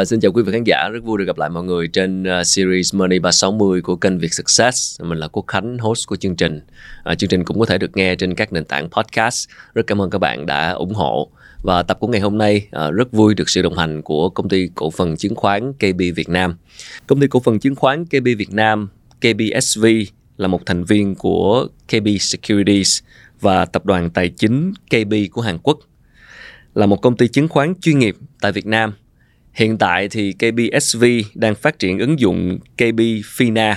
Uh, xin chào quý vị khán giả, rất vui được gặp lại mọi người trên uh, series Money 360 của kênh Việt Success. Mình là Quốc Khánh, host của chương trình. Uh, chương trình cũng có thể được nghe trên các nền tảng podcast. Rất cảm ơn các bạn đã ủng hộ. Và tập của ngày hôm nay uh, rất vui được sự đồng hành của công ty cổ phần chứng khoán KB Việt Nam. Công ty cổ phần chứng khoán KB Việt Nam, KBSV là một thành viên của KB Securities và tập đoàn tài chính KB của Hàn Quốc. Là một công ty chứng khoán chuyên nghiệp tại Việt Nam Hiện tại thì KBSV đang phát triển ứng dụng KB Fina.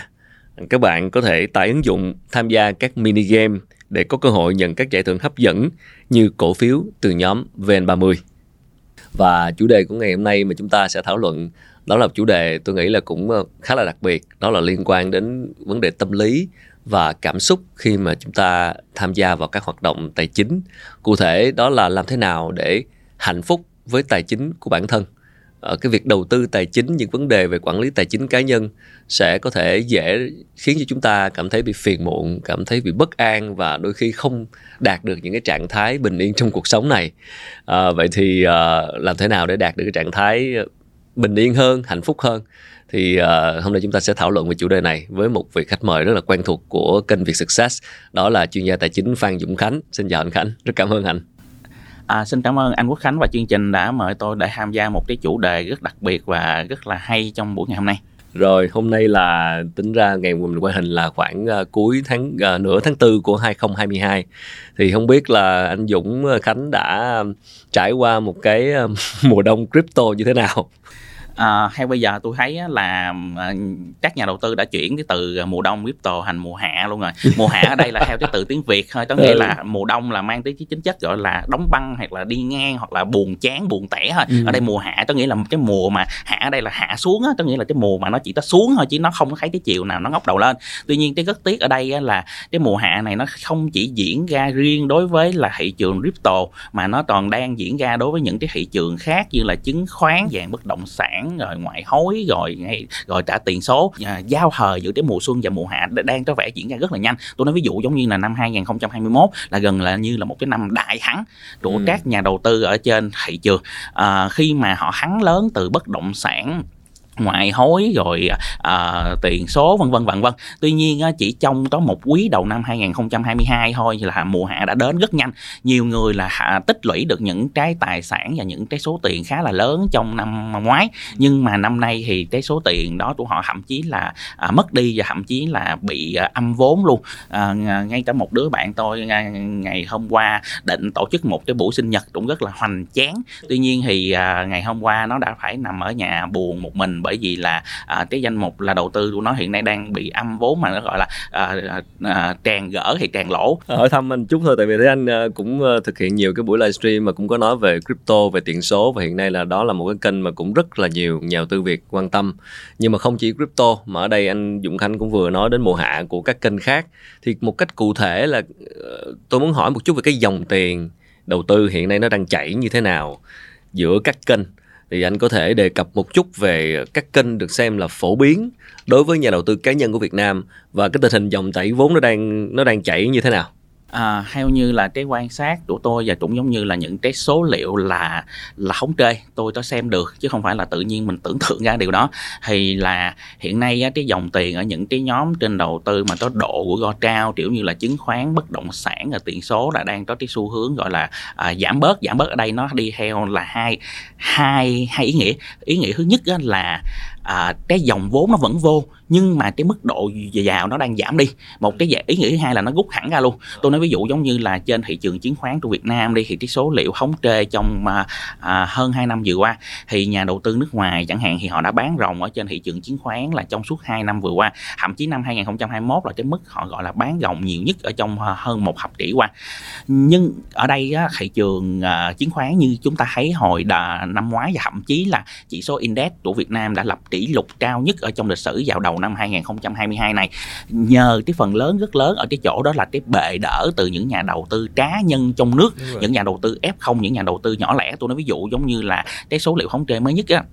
Các bạn có thể tải ứng dụng tham gia các mini game để có cơ hội nhận các giải thưởng hấp dẫn như cổ phiếu từ nhóm VN30. Và chủ đề của ngày hôm nay mà chúng ta sẽ thảo luận đó là chủ đề tôi nghĩ là cũng ờ, khá là đặc biệt, đó là liên quan đến vấn đề tâm lý và cảm xúc khi mà chúng ta tham gia vào các hoạt động tài chính. Cụ thể đó là làm thế nào để hạnh phúc với tài chính của bản thân Ờ, cái việc đầu tư tài chính những vấn đề về quản lý tài chính cá nhân sẽ có thể dễ khiến cho chúng ta cảm thấy bị phiền muộn cảm thấy bị bất an và đôi khi không đạt được những cái trạng thái bình yên trong cuộc sống này. À, vậy thì à, làm thế nào để đạt được cái trạng thái bình yên hơn hạnh phúc hơn? Thì uh, hôm nay chúng ta sẽ thảo luận về chủ đề này với một vị khách mời rất là quen thuộc của kênh Việt Success đó là chuyên gia tài chính Phan Dũng Khánh. Xin chào anh Khánh rất cảm ơn anh. À, xin cảm ơn anh Quốc Khánh và chương trình đã mời tôi để tham gia một cái chủ đề rất đặc biệt và rất là hay trong buổi ngày hôm nay. Rồi, hôm nay là tính ra ngày mình quay hình là khoảng uh, cuối tháng uh, nửa tháng tư của 2022. Thì không biết là anh Dũng ờ, Khánh đã trải qua một cái uh, mùa đông crypto như thế nào? À, hay bây giờ tôi thấy là à, các nhà đầu tư đã chuyển cái từ mùa đông crypto thành mùa hạ luôn rồi mùa hạ ở đây là theo cái từ tiếng việt thôi có nghĩa ừ. là mùa đông là mang tới cái chính chất gọi là đóng băng hoặc là đi ngang hoặc là buồn chán buồn tẻ thôi ừ. ở đây mùa hạ có nghĩa là một cái mùa mà hạ ở đây là hạ xuống á có nghĩa là cái mùa mà nó chỉ có xuống thôi chứ nó không có thấy cái chiều nào nó ngóc đầu lên tuy nhiên cái rất tiếc ở đây là cái mùa hạ này nó không chỉ diễn ra riêng đối với là thị trường crypto mà nó còn đang diễn ra đối với những cái thị trường khác như là chứng khoán vàng bất động sản sản rồi ngoại hối rồi rồi trả tiền số à, giao hời giữa cái mùa xuân và mùa hạ đang có vẻ diễn ra rất là nhanh tôi nói ví dụ giống như là năm 2021 là gần là như là một cái năm đại thắng của ừ. các nhà đầu tư ở trên thị trường à, khi mà họ thắng lớn từ bất động sản ngoại hối rồi à, tiền số vân vân vân vân. Tuy nhiên chỉ trong có một quý đầu năm 2022 thôi là mùa hạ đã đến rất nhanh. Nhiều người là hạ, tích lũy được những cái tài sản và những cái số tiền khá là lớn trong năm ngoái. Nhưng mà năm nay thì cái số tiền đó của họ thậm chí là à, mất đi và thậm chí là bị à, âm vốn luôn. À, ngay cả một đứa bạn tôi ngày, ngày hôm qua định tổ chức một cái buổi sinh nhật cũng rất là hoành tráng. Tuy nhiên thì à, ngày hôm qua nó đã phải nằm ở nhà buồn một mình bởi vì là à, cái danh mục là đầu tư của nó hiện nay đang bị âm vốn mà nó gọi là à, à, à tràn gỡ hay tràn lỗ. Ờ, hỏi thăm anh chút thôi tại vì thấy anh ờ, cũng ờ, thực hiện nhiều cái buổi livestream mà cũng có nói về crypto về tiền số và hiện nay là đó là một cái kênh mà cũng rất là nhiều nhà đầu tư Việt quan tâm. Nhưng mà không chỉ crypto mà ở đây anh Dũng Khánh cũng vừa nói đến mùa hạ của các kênh khác. Thì một cách cụ thể là tôi muốn hỏi một chút về cái dòng tiền đầu tư hiện nay nó đang chảy như thế nào giữa các kênh? Thì anh có thể đề cập một chút về các kênh được xem là phổ biến đối với nhà đầu tư cá nhân của Việt Nam và cái tình hình dòng chảy vốn nó đang nó đang chảy như thế nào? À, theo như là cái quan sát của tôi và cũng giống như là những cái số liệu là là thống kê tôi có xem được chứ không phải là tự nhiên mình tưởng tượng ra điều đó. Thì là hiện nay á, cái dòng tiền ở những cái nhóm trên đầu tư mà có độ của go cao kiểu như là chứng khoán bất động sản và tiền số là đang có cái xu hướng gọi là à, giảm bớt giảm bớt ở đây nó đi theo là hai hai hai ý nghĩa. Ý nghĩa thứ nhất là à, cái dòng vốn nó vẫn vô nhưng mà cái mức độ giàu nó đang giảm đi. Một cái ý nghĩa thứ hai là nó rút hẳn ra luôn. Tôi nói ví dụ giống như là trên thị trường chứng khoán của Việt Nam đi thì cái số liệu thống kê trong à, à, hơn 2 năm vừa qua thì nhà đầu tư nước ngoài chẳng hạn thì họ đã bán ròng ở trên thị trường chứng khoán là trong suốt 2 năm vừa qua. Thậm chí năm 2021 là cái mức họ gọi là bán ròng nhiều nhất ở trong à, hơn một thập kỷ qua. Nhưng ở đây á, thị trường à, chứng khoán như chúng ta thấy hồi đà, năm ngoái và thậm chí là chỉ số index của Việt Nam đã lập kỷ lục cao nhất ở trong lịch sử vào đầu năm 2022 này. Nhờ cái phần lớn rất lớn ở cái chỗ đó là cái bệ đỡ từ những nhà đầu tư cá nhân trong nước những nhà đầu tư F0 những nhà đầu tư nhỏ lẻ. Tôi nói ví dụ giống như là cái số liệu thống kê mới nhất á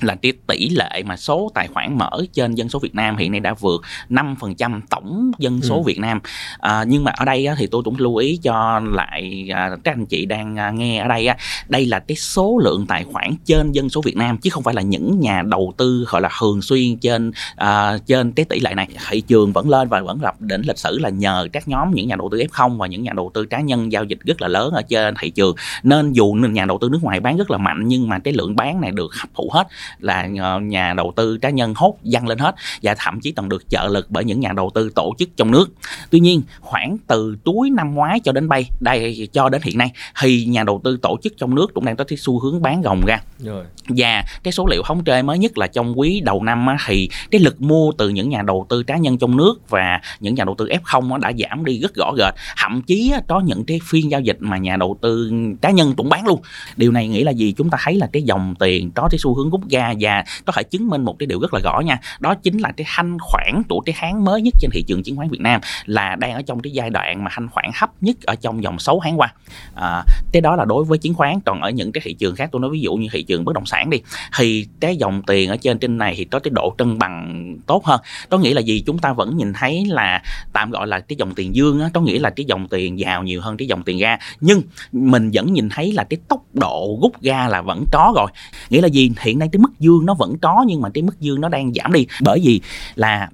là cái tỷ lệ mà số tài khoản mở trên dân số Việt Nam hiện nay đã vượt 5% tổng dân số ừ. Việt Nam. À, nhưng mà ở đây á, thì tôi cũng lưu ý cho lại à, các anh chị đang à, nghe ở đây á, đây là cái số lượng tài khoản trên dân số Việt Nam chứ không phải là những nhà đầu tư gọi là thường xuyên trên à, trên cái tỷ lệ này. Thị trường vẫn lên và vẫn lập đỉnh lịch sử là nhờ các nhóm những nhà đầu tư F0 và những nhà đầu tư cá nhân giao dịch rất là lớn ở trên thị trường. Nên dù nhà đầu tư nước ngoài bán rất là mạnh nhưng mà cái lượng bán này được hấp thụ hết là nhà đầu tư cá nhân hốt dăng lên hết và thậm chí còn được trợ lực bởi những nhà đầu tư tổ chức trong nước. Tuy nhiên khoảng từ cuối năm ngoái cho đến bay đây cho đến hiện nay thì nhà đầu tư tổ chức trong nước cũng đang có cái xu hướng bán gồng ra. Rồi. và cái số liệu thống kê mới nhất là trong quý đầu năm thì cái lực mua từ những nhà đầu tư cá nhân trong nước và những nhà đầu tư F0 đã giảm đi rất rõ rệt. Thậm chí có những cái phiên giao dịch mà nhà đầu tư cá nhân cũng bán luôn. Điều này nghĩ là gì? Chúng ta thấy là cái dòng tiền có cái xu hướng rút ra và có thể chứng minh một cái điều rất là rõ nha. Đó chính là cái thanh khoản của cái tháng mới nhất trên thị trường chứng khoán Việt Nam là đang ở trong cái giai đoạn mà thanh khoản thấp nhất ở trong vòng 6 tháng qua. À, cái đó là đối với chứng khoán. Còn ở những cái thị trường khác tôi nói ví dụ như thị trường bất động sản đi thì cái dòng tiền ở trên trên này thì có cái độ cân bằng tốt hơn. Có nghĩa là gì? Chúng ta vẫn nhìn thấy là tạm gọi là cái dòng tiền dương á có nghĩa là cái dòng tiền vào nhiều hơn cái dòng tiền ra nhưng mình vẫn nhìn thấy là cái tốc độ rút ra là vẫn có rồi. Nghĩa là gì? Hiện nay cái mức dương nó vẫn có nhưng mà cái mức dương nó đang giảm đi. Bởi vì là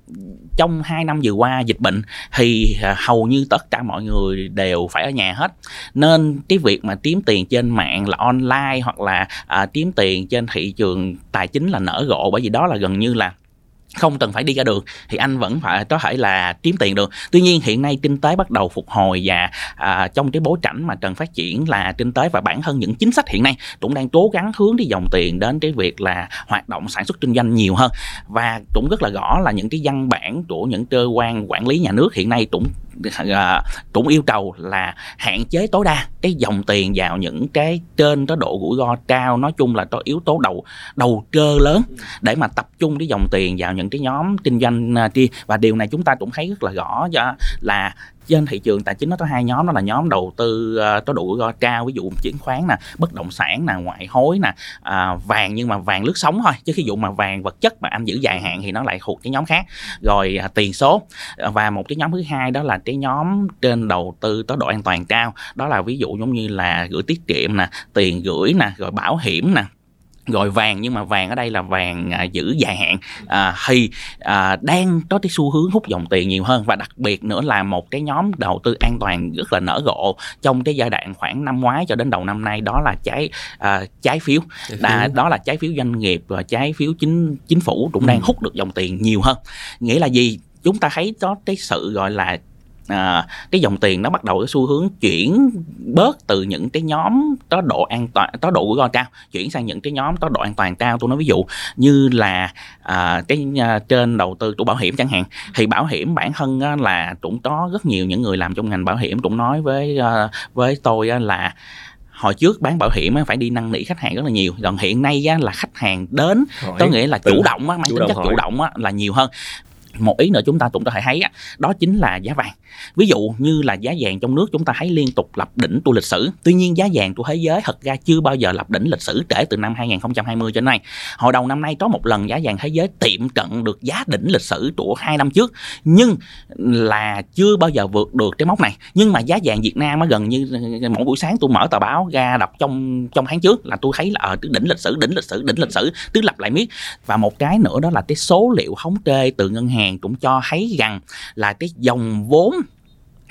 trong 2 năm vừa qua dịch bệnh thì à, hầu như tất cả mọi người đều phải ở nhà hết. Nên cái việc mà kiếm tiền trên mạng là online hoặc là à, kiếm tiền trên thị trường tài chính là nở rộ. Bởi vì đó là gần như là không cần phải đi ra đường thì anh vẫn phải có thể là kiếm tiền được. Tuy nhiên hiện nay kinh tế bắt đầu phục hồi và à, trong cái bối cảnh mà cần phát triển là kinh tế và bản thân những chính sách hiện nay cũng đang cố gắng hướng đi dòng tiền đến cái việc là hoạt động sản xuất kinh doanh nhiều hơn. Và cũng rất là rõ là những cái văn bản của những cơ quan quản lý nhà nước hiện nay cũng à, cũng yêu cầu là hạn chế tối đa cái dòng tiền vào những cái trên có độ rủi ro cao. Nói chung là có yếu tố đầu đầu cơ lớn để mà tập trung cái dòng tiền vào những cái nhóm kinh doanh à, kia. Và điều này chúng ta cũng thấy rất là rõ là trên thị trường tài chính nó có hai nhóm đó là nhóm đầu tư uh, có đủ cao ví dụ chứng khoán nè bất động sản nè ngoại hối nè à, vàng nhưng mà vàng lướt sóng thôi chứ ví dụ mà vàng vật chất mà anh giữ dài hạn thì nó lại thuộc cái nhóm khác. Rồi à, tiền số. Và một cái nhóm thứ hai đó là cái nhóm trên đầu tư có độ an toàn cao. Đó là ví dụ giống như là gửi tiết kiệm nè tiền gửi nè rồi bảo hiểm nè gọi vàng nhưng mà vàng ở đây là vàng à, giữ dài hạn. À, thì à, đang có cái xu hướng hút dòng tiền nhiều hơn. Và đặc biệt nữa là một cái nhóm đầu tư an toàn rất là nở rộ trong cái giai đoạn khoảng năm ngoái cho đến đầu năm nay đó là trái à, trái phiếu, trái phiếu. đó là trái phiếu doanh nghiệp và trái phiếu chính chính phủ cũng đang ừ. hút được dòng tiền nhiều hơn. Nghĩa là gì? Chúng ta thấy có cái sự gọi là à, cái dòng tiền nó bắt đầu cái xu hướng chuyển bớt từ những cái nhóm có độ an toàn có độ rủi ro cao chuyển sang những cái nhóm có độ an toàn cao. Tôi nói ví dụ như là à, cái à, trên đầu tư của bảo hiểm chẳng hạn thì bảo hiểm bản thân á, là cũng có rất nhiều những người làm trong ngành bảo hiểm cũng nói với à, với tôi á, là hồi trước bán bảo hiểm phải đi năn nỉ khách hàng rất là nhiều còn hiện nay là khách hàng đến có nghĩa là chủ động mang tính chất chủ động là nhiều hơn một ý nữa chúng ta cũng có thể thấy đó chính là giá vàng. Ví dụ như là giá vàng trong nước chúng ta thấy liên tục lập đỉnh tu lịch sử. Tuy nhiên giá vàng của thế giới thật ra chưa bao giờ lập đỉnh lịch sử kể từ năm 2020 cho đến nay. Hồi đầu năm nay có một lần giá vàng thế giới tiệm cận được giá đỉnh lịch sử của hai năm trước. Nhưng là chưa bao giờ vượt được cái mốc này. Nhưng mà giá vàng Việt Nam gần như ờ, mỗi buổi sáng tôi mở tờ báo ra đọc trong trong tháng trước là tôi thấy là ờ, ở đỉnh lịch sử, đỉnh lịch sử, đỉnh lịch sử, cứ lặp lại miết. Và một cái nữa đó là cái số liệu thống kê từ ngân hàng hàng cũng cho thấy rằng là cái dòng vốn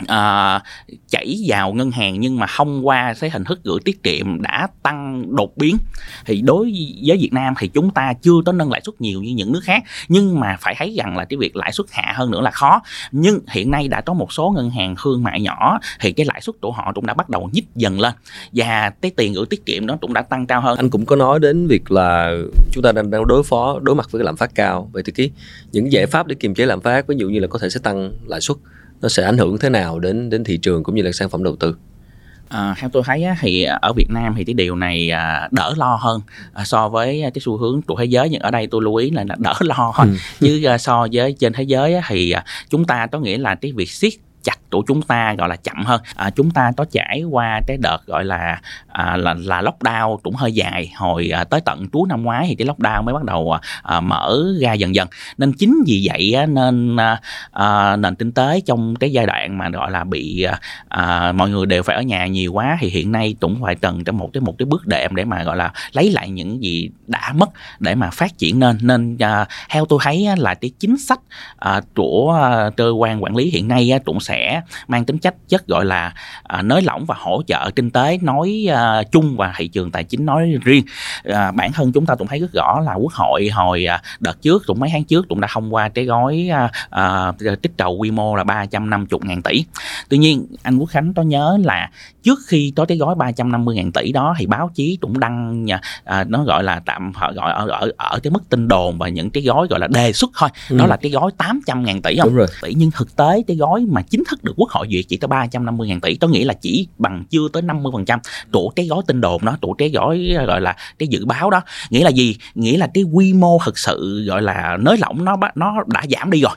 uh, chảy vào ngân hàng nhưng mà không qua cái hình thức gửi tiết kiệm đã tăng đột biến. Thì đối với Việt Nam thì chúng ta chưa tới nâng lãi suất nhiều như những nước khác. Nhưng mà phải thấy rằng là cái việc lãi suất hạ hơn nữa là khó. Nhưng hiện nay đã có một số ngân hàng thương mại nhỏ thì cái lãi suất của họ cũng đã bắt đầu nhích dần lên. Và cái tiền gửi tiết kiệm đó cũng đã tăng cao hơn. Anh cũng có nói đến việc là chúng ta đang đối phó đối mặt với cái lạm phát cao. Vậy thì cái những giải pháp để kiềm chế lạm phát ví dụ như là có thể sẽ tăng lãi suất nó sẽ ảnh hưởng thế nào đến đến thị trường cũng như là sản phẩm đầu tư? À, theo tôi thấy á, thì ở Việt Nam thì cái điều này à, đỡ lo hơn. À, so với cái xu hướng của thế giới nhưng ở đây tôi lưu ý là, là đỡ lo thôi ừ. chứ à, so với trên thế giới á, thì à, chúng ta có nghĩa là cái việc siết chặt của chúng ta gọi là chậm hơn. À, chúng ta có trải qua cái đợt gọi là à, là là lockdown cũng hơi dài. Hồi à, tới tận cuối năm ngoái thì cái lockdown mới bắt đầu à, à mở ra dần dần. Nên chính vì vậy á, nên à, à, nền kinh tế trong cái giai đoạn mà gọi là bị à, à mọi người đều phải ở nhà nhiều quá thì hiện nay cũng phải cần trong một cái một cái bước đệm để mà gọi là lấy lại những gì đã mất để mà phát triển nên. Nên à, theo tôi thấy là cái chính sách à, của à, cơ quan quản lý hiện nay á, cũng sẽ mang tính chất chất gọi là à, nới lỏng và hỗ trợ kinh tế nói à, chung và thị trường tài chính nói riêng à, bản thân chúng ta cũng thấy rất rõ là quốc hội hồi à, đợt trước cũng mấy tháng trước cũng đã thông qua cái gói à, à, kích cầu quy mô là 350 ngàn tỷ tuy nhiên anh Quốc Khánh có nhớ là trước khi có cái gói 350 ngàn tỷ đó thì báo chí cũng đăng à, nó gọi là tạm gọi ở, ở ở cái mức tin đồn và những cái gói gọi là đề xuất thôi ừ. đó là cái gói 800 ngàn tỷ không Đúng rồi. tỷ nhưng thực tế cái gói mà chính thức được quốc hội duyệt chỉ có 350 ngàn tỷ. Có nghĩa là chỉ bằng chưa tới 50 phần trăm. Của cái gói tin đồn đó của cái gói, gọi là, cái dự báo đó. Nghĩa là gì? Nghĩa là cái quy mô thực sự, gọi là, nới lỏng nó nó đã giảm đi rồi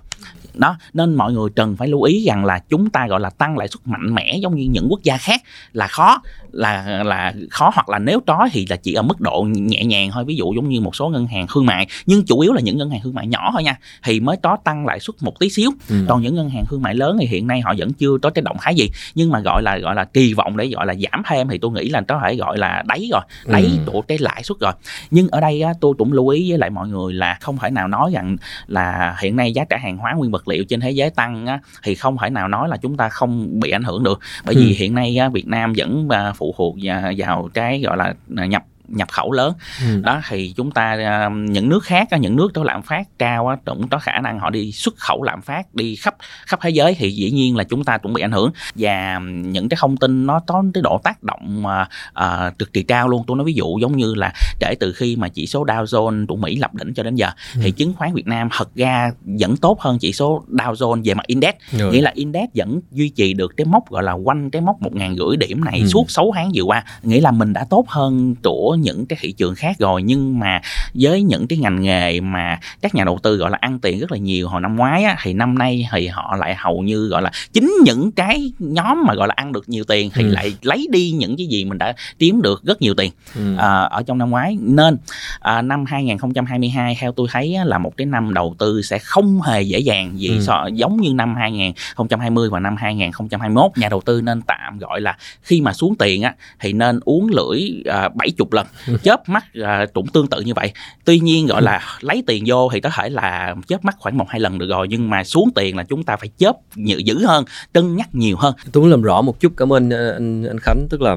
đó nên mọi người cần phải lưu ý rằng là chúng ta gọi là tăng lãi suất mạnh mẽ giống như những quốc gia khác là khó là là khó hoặc là nếu có thì là chỉ ở mức độ nhẹ nhàng thôi ví dụ giống như một số ngân hàng thương mại nhưng chủ yếu là những ngân hàng thương mại nhỏ thôi nha thì mới có tăng lãi suất một tí xíu ừ. còn những ngân hàng thương mại lớn thì hiện nay họ vẫn chưa có cái động thái gì nhưng mà gọi là gọi là kỳ vọng để gọi là giảm thêm thì tôi nghĩ là có thể gọi là đáy rồi đáy ừ. của cái lãi suất rồi nhưng ở đây á, tôi cũng lưu ý với lại mọi người là không thể nào nói rằng là hiện nay giá cả hàng hóa nguyên vật liệu trên thế giới tăng á, thì không thể nào nói là chúng ta không bị ảnh hưởng được bởi vì ừ. hiện nay á, Việt Nam vẫn à, phụ thuộc vào cái gọi là à, nhập nhập khẩu lớn ừ. đó thì chúng ta à, những nước khác những nước có lạm phát cao cũng có khả năng họ đi xuất khẩu lạm phát đi khắp khắp thế giới thì dĩ nhiên là chúng ta cũng bị ảnh hưởng và những cái thông tin nó có cái độ tác động mà uh, cực kỳ cao luôn tôi nói ví dụ giống như là kể từ khi mà chỉ số Dow Jones của Mỹ lập đỉnh cho đến giờ ừ. thì chứng khoán Việt Nam thật ra vẫn tốt hơn chỉ số Dow Jones về mặt index ừ. nghĩa là index vẫn duy trì được cái mốc gọi là quanh cái mốc một ngàn rưỡi điểm này ừ. suốt 6 tháng vừa qua nghĩa là mình đã tốt hơn của những cái thị trường khác rồi nhưng mà với những cái ngành nghề mà các nhà đầu tư gọi là ăn tiền rất là nhiều hồi năm ngoái á, thì năm nay thì họ lại hầu như gọi là chính những cái nhóm mà gọi là ăn được nhiều tiền thì ừ. lại lấy đi những cái gì mình đã kiếm được rất nhiều tiền ừ. à, ở trong năm ngoái nên à, năm 2022 theo tôi thấy á, là một cái năm đầu tư sẽ không hề dễ dàng gì ừ. so, giống như năm 2020 và năm 2021 nhà đầu tư nên tạm gọi là khi mà xuống tiền á thì nên uống lưỡi à, 70 lần chớp mắt à, cũng tương tự như vậy. Tuy nhiên, gọi là, lấy tiền vô thì có thể là chớp mắt khoảng một, hai lần được rồi, nhưng mà xuống tiền là chúng ta phải chớp dữ hơn, cân nhắc nhiều hơn. Tôi muốn làm rõ một chút, cảm ơn à, anh anh Khánh. Tức là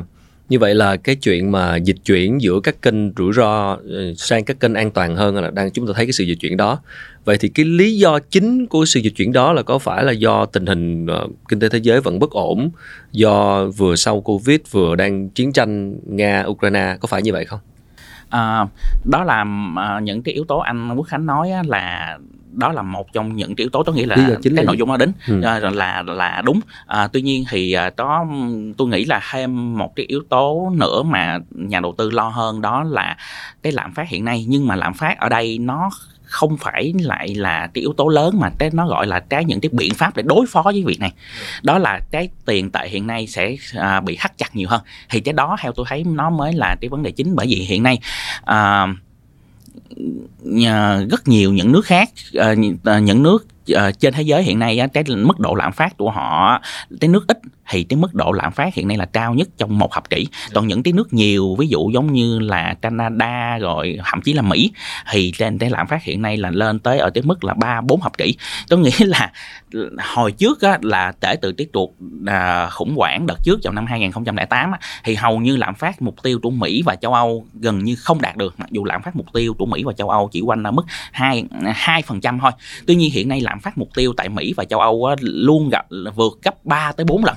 như vậy là cái chuyện mà dịch chuyển giữa các kênh rủi ro ờ, sang các kênh an toàn hơn là đang chúng ta thấy cái sự dịch chuyển đó. Vậy thì cái lý do chính của sự dịch chuyển đó là có phải là do tình hình uh, kinh tế thế giới vẫn bất ổn do vừa sau covid vừa đang chiến tranh nga ukraine có phải như vậy không? À, đó là à, những cái yếu tố anh Quốc Khánh nói á, là đó là một trong những cái yếu tố tôi nghĩ là cái nội dung nó đến. Ừ. à, là là đúng. À, tuy nhiên thì đó tôi nghĩ là thêm một cái yếu tố nữa mà nhà đầu tư lo hơn đó là cái lạm phát hiện nay. Nhưng mà lạm phát ở đây nó không phải lại là cái yếu tố lớn mà cái nó gọi là cái những cái biện pháp để đối phó với việc này. Đó là cái tiền tệ hiện nay sẽ à, bị thắt chặt nhiều hơn. Thì cái đó theo tôi thấy nó mới là cái vấn đề chính bởi vì hiện nay à, rất nhiều những nước khác à, những nước uh, trên thế giới hiện nay cái mức độ lạm phát của họ cái nước ít thì cái mức độ lạm phát hiện nay là cao nhất trong một thập kỷ. Còn những cái nước nhiều ví dụ giống như là Canada rồi thậm chí là Mỹ thì trên cái lạm phát hiện nay là lên tới ở cái mức là ba bốn thập kỷ. Có nghĩa là hồi trước á, là kể từ cái cuộc à, khủng hoảng đợt trước vào năm 2008 á, thì hầu như lạm phát mục tiêu của Mỹ và châu Âu gần như không đạt được. Mặc dù lạm phát mục tiêu của Mỹ và châu Âu chỉ quanh ở mức hai hai phần trăm thôi. Tuy nhiên hiện nay lạm lạm phát mục tiêu tại Mỹ và châu Âu á, luôn gặp vượt gấp 3 tới 4 lần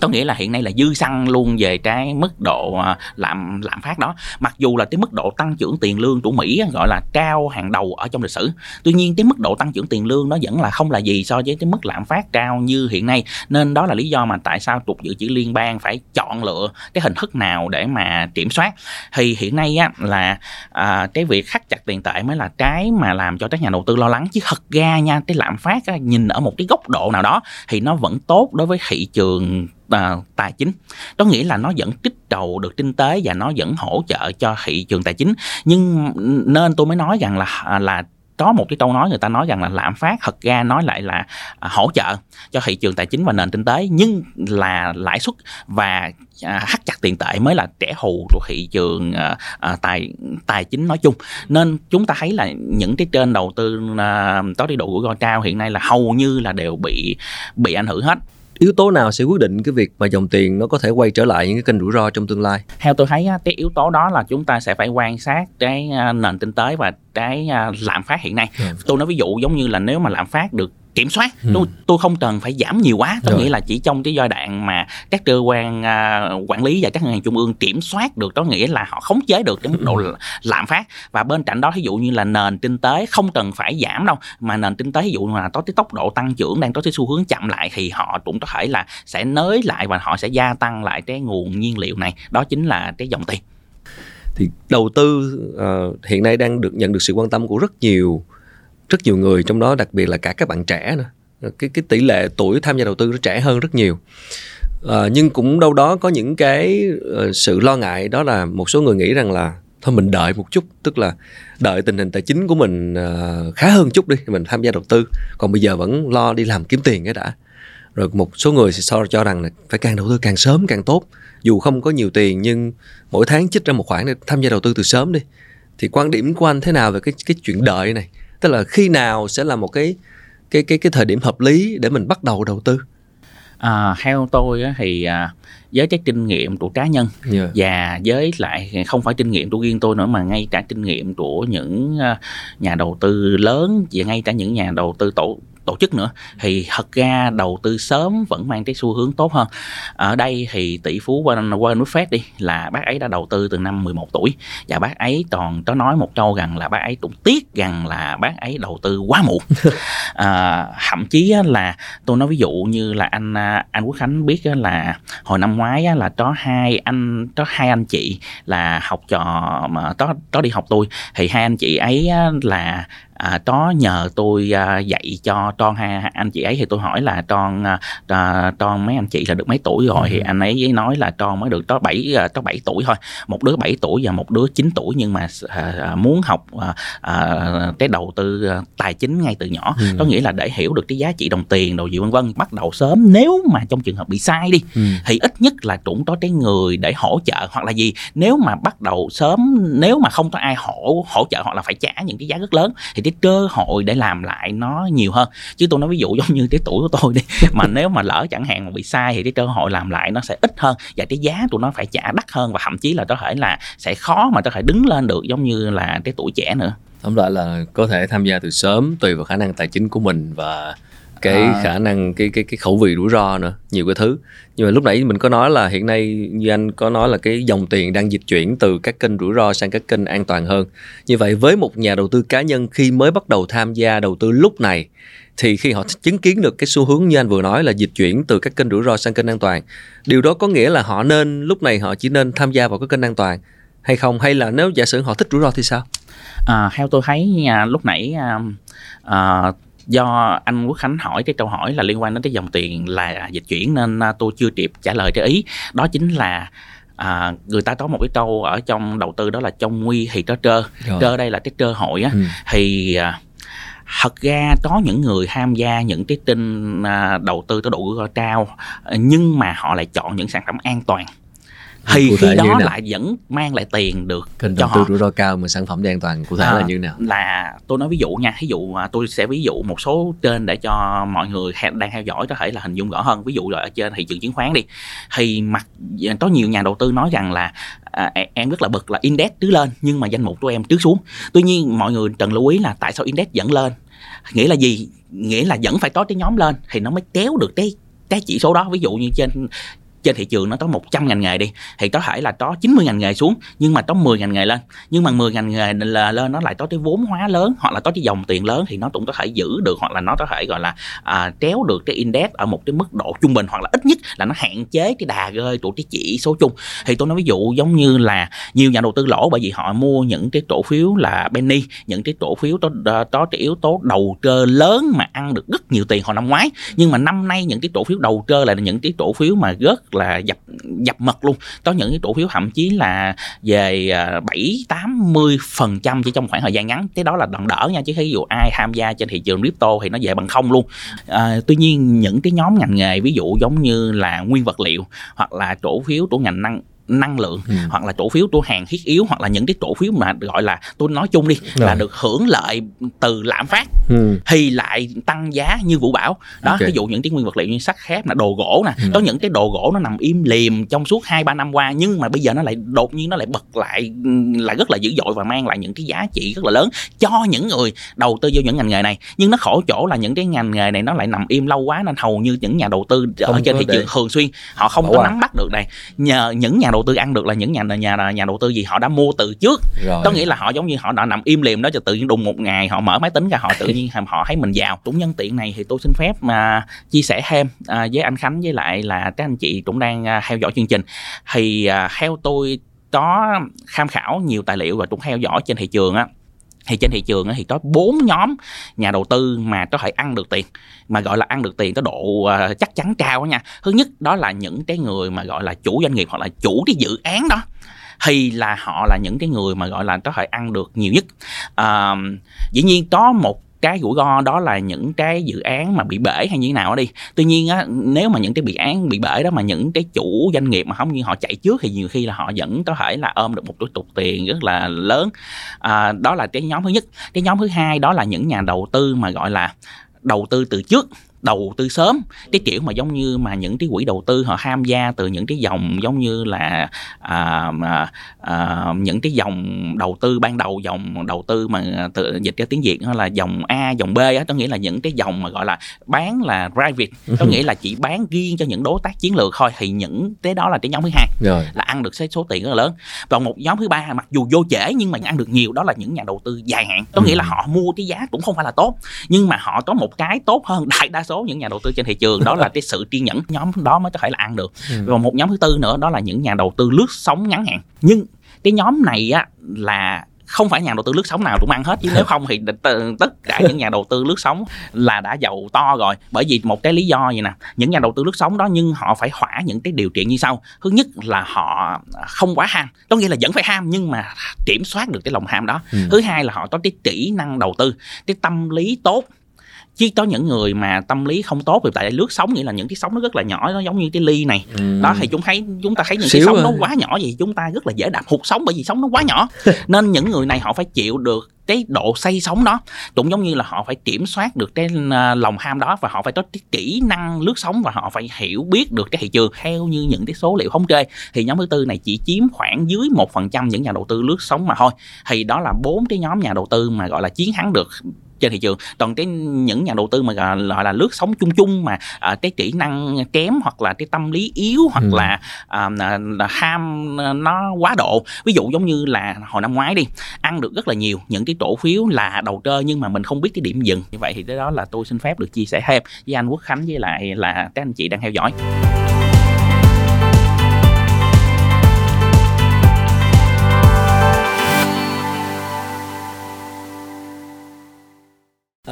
có nghĩa là hiện nay là dư xăng luôn về cái mức độ à, lạm lạm phát đó. Mặc dù là cái mức độ tăng trưởng tiền lương của mỹ gọi là cao hàng đầu ở trong lịch sử. Tuy nhiên cái mức độ tăng trưởng tiền lương nó vẫn là không là gì so với cái mức lạm phát cao như hiện nay. Nên đó là lý do mà tại sao cục dự trữ liên bang phải chọn lựa cái hình thức nào để mà kiểm soát. Thì hiện nay á là à, cái việc khắc chặt tiền tệ mới là cái mà làm cho các nhà đầu tư lo lắng. Chứ thật ra nha cái lạm phát á, nhìn ở một cái góc độ nào đó thì nó vẫn tốt đối với thị trường uh, tài chính. Có nghĩa là nó vẫn kích cầu được kinh tế và nó vẫn hỗ trợ cho thị trường tài chính. Nhưng nên tôi mới nói rằng là à, là có một cái câu nói người ta nói rằng là lạm phát thật ra nói lại là à, hỗ trợ cho thị trường tài chính và nền kinh tế. Nhưng là lãi suất và à, hắt chặt tiền tệ mới là trẻ hù của thị trường à, à, tài tài chính nói chung. Nên chúng ta thấy là những cái kênh đầu tư à, có đi độ rủi ro cao hiện nay là hầu như là đều bị bị ảnh hưởng hết yếu tố nào sẽ quyết định cái việc mà dòng tiền nó có thể quay trở lại những cái kênh rủi ro trong tương lai theo tôi thấy cái yếu tố đó là chúng ta sẽ phải quan sát cái à, nền kinh tế và cái à, lạm phát hiện nay ừ. tôi nói ví dụ giống như là nếu mà lạm phát được kiểm soát. Ừ. tôi, tôi không cần phải giảm nhiều quá có nghĩa là chỉ trong cái giai đoạn mà các cơ quan uh, quản lý và các ngân hàng trung ương kiểm soát được có nghĩa là họ khống chế được cái mức độ ừ. lạm phát. Và bên cạnh đó ví dụ như là nền kinh tế không cần phải giảm đâu mà nền kinh tế ví dụ là có cái tốc độ tăng trưởng đang có cái xu hướng chậm lại thì họ cũng có thể là sẽ nới lại và họ sẽ gia tăng lại cái nguồn nhiên liệu này. Đó chính là cái dòng tiền. Thì đầu tư uh, hiện nay đang được nhận được sự quan tâm của rất nhiều rất nhiều người trong đó đặc biệt là cả các bạn trẻ nữa. Cái cái tỷ lệ tuổi tham gia đầu tư nó trẻ hơn rất nhiều. À, nhưng cũng đâu đó có những cái uh, sự lo ngại đó là một số người nghĩ rằng là thôi mình đợi một chút tức là đợi tình hình tài chính của mình uh, khá hơn chút đi mình tham gia đầu tư. Còn bây giờ vẫn lo đi làm kiếm tiền cái đã. Rồi một số người sẽ so cho rằng là phải càng đầu tư càng sớm càng tốt. Dù không có nhiều tiền nhưng mỗi tháng chích ra một khoản để tham gia đầu tư từ sớm đi. Thì quan điểm của anh thế nào về cái cái chuyện đợi này? Tức là khi nào sẽ là một cái cái cái cái thời điểm hợp lý để mình bắt đầu đầu tư à, theo tôi thì à, với cái kinh nghiệm của cá nhân yeah. và với lại không phải kinh nghiệm của riêng tôi nữa mà ngay cả kinh nghiệm của những à, nhà đầu tư lớn và ngay cả những nhà đầu tư tổ tổ chức nữa thì thật ra đầu tư sớm vẫn mang cái xu hướng tốt hơn. Ở đây thì tỷ phú Warren, Warren Buffett đi là bác ấy đã đầu tư từ năm 11 tuổi và bác ấy còn có nói một câu rằng là bác ấy cũng tiếc rằng là bác ấy đầu tư quá muộn. À, thậm chí là tôi nói ví dụ như là anh à, anh Quốc Khánh biết là hồi năm ngoái là có hai anh có hai anh chị là học trò mà có có đi học tôi thì hai anh chị ấy là à, có nhờ tôi à, dạy cho con hai anh chị ấy thì tôi hỏi là con à, à, con mấy anh chị là được mấy tuổi rồi ừ. thì anh ấy nói là con mới được có bảy à, có bảy tuổi thôi một đứa 7 tuổi và một đứa 9 tuổi nhưng mà à, à, muốn học à, à, cái đầu tư à, tài chính ngay từ nhỏ ừ. có nghĩa là để hiểu được cái giá trị đồng tiền đồ gì vân vân bắt đầu sớm nếu mà trong trường hợp bị sai đi ừ. thì ít nhất là cũng có cái người để hỗ trợ hoặc là gì nếu mà bắt đầu sớm nếu mà không có ai hỗ hỗ trợ hoặc là phải trả những cái giá rất lớn thì cái cơ hội để làm lại nó nhiều hơn. Chứ tôi nói ví dụ giống như cái tuổi của tôi đi, mà nếu mà lỡ chẳng hạn mà bị sai thì cái cơ hội làm lại nó sẽ ít hơn và cái giá tụi nó phải trả đắt hơn và thậm chí là có thể là sẽ khó mà có thể đứng lên được giống như là cái tuổi trẻ nữa. Tóm lại là có thể tham gia từ sớm tùy vào khả năng tài chính của mình và cái à. khả năng cái cái cái khẩu vị rủi ro nữa nhiều cái thứ. Nhưng mà lúc nãy mình có nói là hiện nay như anh có nói là cái dòng tiền đang dịch chuyển từ các kênh rủi ro sang các kênh an toàn hơn. Như vậy với một nhà đầu tư cá nhân khi mới bắt đầu tham gia đầu tư lúc này thì khi họ chứng kiến được cái xu hướng như anh vừa nói là dịch chuyển từ các kênh rủi ro sang kênh an toàn điều đó có nghĩa là họ nên lúc này họ chỉ nên tham gia vào cái kênh an toàn hay không? Hay là nếu giả sử họ thích rủi ro thì sao? À, theo tôi thấy nha lúc nãy à, à, do anh Quốc Khánh hỏi cái câu hỏi là liên quan đến cái dòng tiền là dịch chuyển nên à, tôi chưa kịp trả lời cái ý. Đó chính là à, người ta có một cái câu ở trong đầu tư đó là trong nguy thì có trơ. Trơ đây là cái cơ hội á. Ừ. thì à, thật ra có những người tham gia những cái tin à, đầu tư có độ rủi ro cao nhưng mà họ lại chọn những sản phẩm an toàn thì khi đó lại vẫn mang lại tiền được kênh đầu tư rủi ro cao mà sản phẩm an toàn cụ thể à, là như nào? là tôi nói ví dụ nha ví dụ tôi sẽ ví dụ một số trên để cho mọi người đang theo dõi có thể là hình dung rõ hơn. Ví dụ là ở trên thị trường chứng khoán đi thì mặt có nhiều nhà đầu tư nói rằng là à, em rất là bực là index cứ lên nhưng mà danh mục của em trước xuống. Tuy nhiên mọi người cần lưu ý là tại sao index dẫn lên? Nghĩa là gì? Nghĩa là vẫn phải có cái nhóm lên thì nó mới kéo được cái cái chỉ số đó. Ví dụ như trên trên thị trường nó có 100 ngành nghề đi thì có thể là có 90 ngành nghề xuống nhưng mà có 10 ngành nghề lên. Nhưng mà 10 ngành nghề là lên nó lại có cái vốn hóa lớn hoặc là có cái dòng tiền lớn thì nó cũng có thể giữ được hoặc là nó có thể gọi là à, kéo được cái index ở một cái mức độ trung bình hoặc là ít nhất là nó hạn chế cái đà rơi của cái chỉ số chung. Thì tôi nói ví dụ giống như là nhiều nhà đầu tư lỗ bởi vì họ mua những cái cổ phiếu là penny những cái cổ phiếu có có cái yếu tố đầu cơ lớn mà ăn được rất nhiều tiền hồi năm ngoái. Nhưng mà năm nay những cái cổ phiếu đầu cơ là những cái cổ phiếu mà rất là dập dập mật luôn. Có những cái cổ phiếu thậm chí là về à, bảy tám mươi phần trăm chỉ trong khoảng thời gian ngắn. Cái đó là đòn đỡ nha chứ ví dụ ai tham gia trên thị trường crypto thì nó về bằng không luôn. À, tuy nhiên những cái nhóm ngành nghề ví dụ giống như là nguyên vật liệu hoặc là cổ phiếu của ngành năng năng lượng ừ. hoặc là cổ phiếu của hàng thiết yếu hoặc là những cái cổ phiếu mà gọi là tôi nói chung đi Rồi. là được hưởng lợi từ lạm phát ừ. thì lại tăng giá như vũ bảo đó okay. ví dụ những cái nguyên vật liệu như sắt thép là đồ gỗ nè ừ. có những cái đồ gỗ nó nằm im liềm trong suốt hai ba năm qua nhưng mà bây giờ nó lại đột nhiên nó lại bật lại là rất là dữ dội và mang lại những cái giá trị rất là lớn cho những người đầu tư vô những ngành nghề này nhưng nó khổ chỗ là những cái ngành nghề này nó lại nằm im lâu quá nên hầu như những nhà đầu tư ở không trên thị trường thường xuyên họ không Bỏ có qua. nắm bắt được này nhờ những nhà đầu tư ăn được là những nhà nhà nhà đầu tư gì? Họ đã mua từ trước. Rồi. có nghĩa là họ giống như họ đã nằm im liềm đó cho tự nhiên đùng một ngày họ mở máy tính ra họ tự nhiên họ thấy mình giàu. Cũng nhân tiện này thì tôi xin phép mà chia sẻ thêm à, với anh Khánh với lại là các anh chị cũng đang à, theo dõi chương trình. Thì à, theo tôi có tham khảo nhiều tài liệu và cũng theo dõi trên thị trường á thì trên thị trường thì có bốn nhóm nhà đầu tư mà có thể ăn được tiền mà gọi là ăn được tiền có độ ờ, chắc chắn cao nha. Thứ nhất đó là những cái người mà gọi là chủ doanh nghiệp hoặc là chủ cái dự án đó thì là họ là những cái người mà gọi là có thể ăn được nhiều nhất. À, dĩ nhiên có một cái rủi ro đó là những cái dự án mà bị bể hay như thế nào đó đi. Tuy nhiên á nếu mà những cái bị án bị bể đó mà những cái chủ doanh nghiệp mà không như họ chạy trước thì nhiều khi là họ vẫn có thể là ôm được một cái tục tiền rất là lớn. À, đó là cái nhóm thứ nhất. Cái nhóm thứ hai đó là những nhà đầu tư mà gọi là đầu tư từ trước đầu tư sớm. Cái kiểu mà giống như mà những cái quỹ đầu tư họ tham gia từ những cái dòng giống như là à, à, à, những cái dòng đầu tư ban đầu dòng đầu tư mà tự dịch ra tiếng việt là dòng a dòng b á. Có nghĩa là những cái dòng mà gọi là bán là private. Có nghĩa là chỉ bán riêng cho những đối tác chiến lược thôi. Thì những cái đó là cái nhóm thứ hai Rồi. là ăn được số tiền rất là lớn. Và một nhóm thứ ba mặc dù vô trễ nhưng mà ăn được nhiều đó là những nhà đầu tư dài hạn. Có nghĩa là họ mua cái giá cũng không phải là tốt nhưng mà họ có một cái tốt hơn đại đa số những nhà đầu tư trên thị trường đó là cái sự kiên nhẫn. Nhóm đó mới có thể là ăn được. Ừ. và một nhóm thứ tư nữa đó là những nhà đầu tư lướt sóng ngắn hạn. Nhưng cái nhóm này á là không phải nhà đầu tư lướt sóng nào cũng ăn hết chứ. Nếu không thì tất cả những nhà đầu tư lướt sóng là đã giàu to rồi. Bởi vì một cái lý do vậy nè? Những nhà đầu tư lướt sóng đó nhưng họ phải thỏa những cái điều kiện như sau. Thứ nhất là họ không quá ham có nghĩa là vẫn phải ham nhưng mà kiểm soát được cái lòng ham đó. Ừ. thứ hai là họ có cái kỹ năng đầu tư cái tâm lý tốt chứ có những người mà tâm lý không tốt vì tại lướt sóng nghĩa là những cái sóng nó rất là nhỏ nó giống như cái ly này. Ừ. đó thì chúng thấy chúng ta thấy những Xíu cái sóng à. nó quá nhỏ gì chúng ta rất là dễ đạp hụt sóng bởi vì sóng nó quá nhỏ. Nên những người này họ phải chịu được cái độ say sóng đó. Cũng giống như là họ phải kiểm soát được cái à, lòng ham đó và họ phải có cái kỹ năng lướt sóng và họ phải hiểu biết được cái thị trường. Theo như những cái số liệu thống kê thì nhóm thứ tư này chỉ chiếm khoảng dưới một phần trăm những nhà đầu tư lướt sóng mà thôi. Thì đó là bốn cái nhóm nhà đầu tư mà gọi là chiến thắng được trên thị trường. Còn cái những nhà đầu tư mà gọi là lướt sóng chung chung mà à, cái kỹ năng kém hoặc là cái tâm lý yếu hoặc ừ. là à, là ham nó quá độ. Ví dụ giống như là hồi năm ngoái đi ăn được rất là nhiều những cái cổ phiếu là đầu cơ nhưng mà mình không biết cái điểm dừng. Như vậy thì cái đó là tôi xin phép được chia sẻ thêm với anh Quốc Khánh với lại là các anh chị đang theo dõi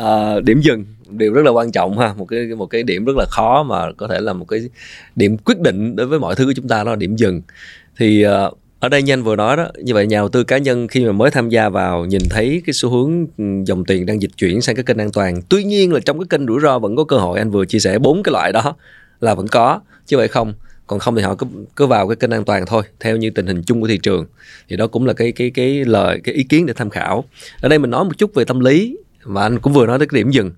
à, điểm dừng điều rất là quan trọng ha. Một cái một cái điểm rất là khó mà có thể là một cái điểm quyết định đối với mọi thứ của chúng ta đó là điểm dừng. Thì uh, ở đây nhanh vừa nói đó như vậy nhà đầu tư cá nhân khi mà mới tham gia vào nhìn thấy cái xu hướng ừ, dòng tiền đang dịch chuyển sang cái kênh an toàn tuy nhiên là trong cái kênh rủi ro vẫn có cơ hội anh vừa chia sẻ bốn cái loại đó là vẫn có chứ vậy không. Còn không thì họ cứ cứ vào cái kênh an toàn thôi theo như tình hình chung của thị trường. Thì đó cũng là cái cái cái lời cái ý kiến để tham khảo. Ở đây mình nói một chút về tâm lý và anh cũng vừa nói tới cái điểm dừng.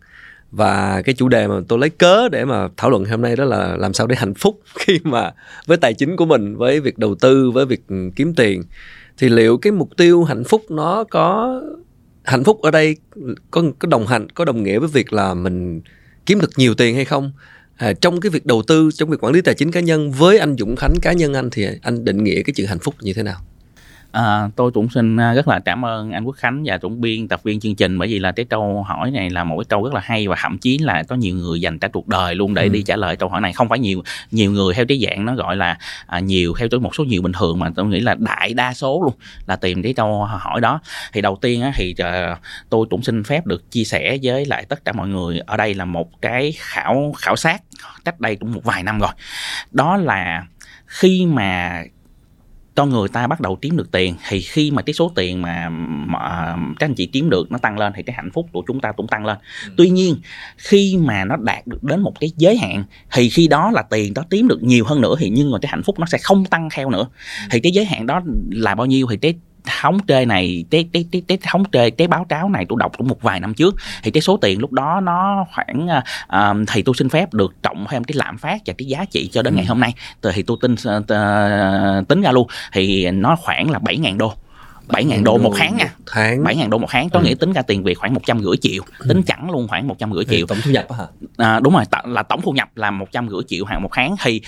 Và cái chủ đề mà tôi lấy cớ để mà thảo luận hôm nay đó là làm sao để hạnh phúc khi mà với tài chính của mình với việc đầu tư với việc ừ, kiếm tiền. Thì liệu cái mục tiêu hạnh phúc nó có hạnh phúc ở đây có có đồng hành có đồng nghĩa với việc là mình kiếm được nhiều tiền hay không? À, trong cái việc đầu tư trong việc quản lý tài chính cá nhân với anh Dũng Khánh cá nhân anh thì anh định nghĩa cái chữ hạnh phúc như thế nào? À, tôi cũng xin à, rất là cảm ơn anh Quốc Khánh và tổng biên tập viên chương trình bởi vì là cái câu hỏi này là một cái câu rất là hay và thậm chí là có nhiều người dành cả cuộc đời luôn để ừ. đi trả lời câu hỏi này. Không phải nhiều nhiều người theo cái dạng nó gọi là à, nhiều theo tôi một số nhiều bình thường mà tôi nghĩ là đại đa số luôn là tìm cái câu hỏi đó. Thì đầu tiên á, thì uh, tôi cũng xin phép được chia sẻ với lại tất cả mọi người. Ở đây là một cái khảo khảo sát cách đây cũng một vài năm rồi. Đó là khi mà cho người ta bắt đầu kiếm được tiền thì khi mà cái số tiền mà, mà các anh chị kiếm được nó tăng lên thì cái hạnh phúc của chúng ta cũng tăng lên ừ. tuy nhiên khi mà nó đạt được đến một cái giới hạn thì khi đó là tiền đó kiếm được nhiều hơn nữa thì nhưng mà cái hạnh phúc nó sẽ không tăng theo nữa ừ. thì cái giới hạn đó là bao nhiêu thì cái thống kê này cái cái cái cái thống kê cái báo cáo này tôi đọc cũng một vài năm trước thì cái số tiền lúc đó nó khoảng uh, thì tôi xin phép được cộng thêm cái lạm phát và cái giá trị cho đến ừ. ngày hôm nay thì tôi tin uh, tính ra luôn thì nó khoảng là 7.000 đô 7 ngàn đô một tháng nha tháng 7 ngàn đô một tháng có ừ. nghĩa tính ra tiền Việt khoảng một trăm rưỡi triệu ừ. tính chẳng luôn khoảng một trăm rưỡi triệu tổng thu nhập hả à, đúng rồi là tổng thu nhập là một trăm rưỡi triệu hàng một tháng thì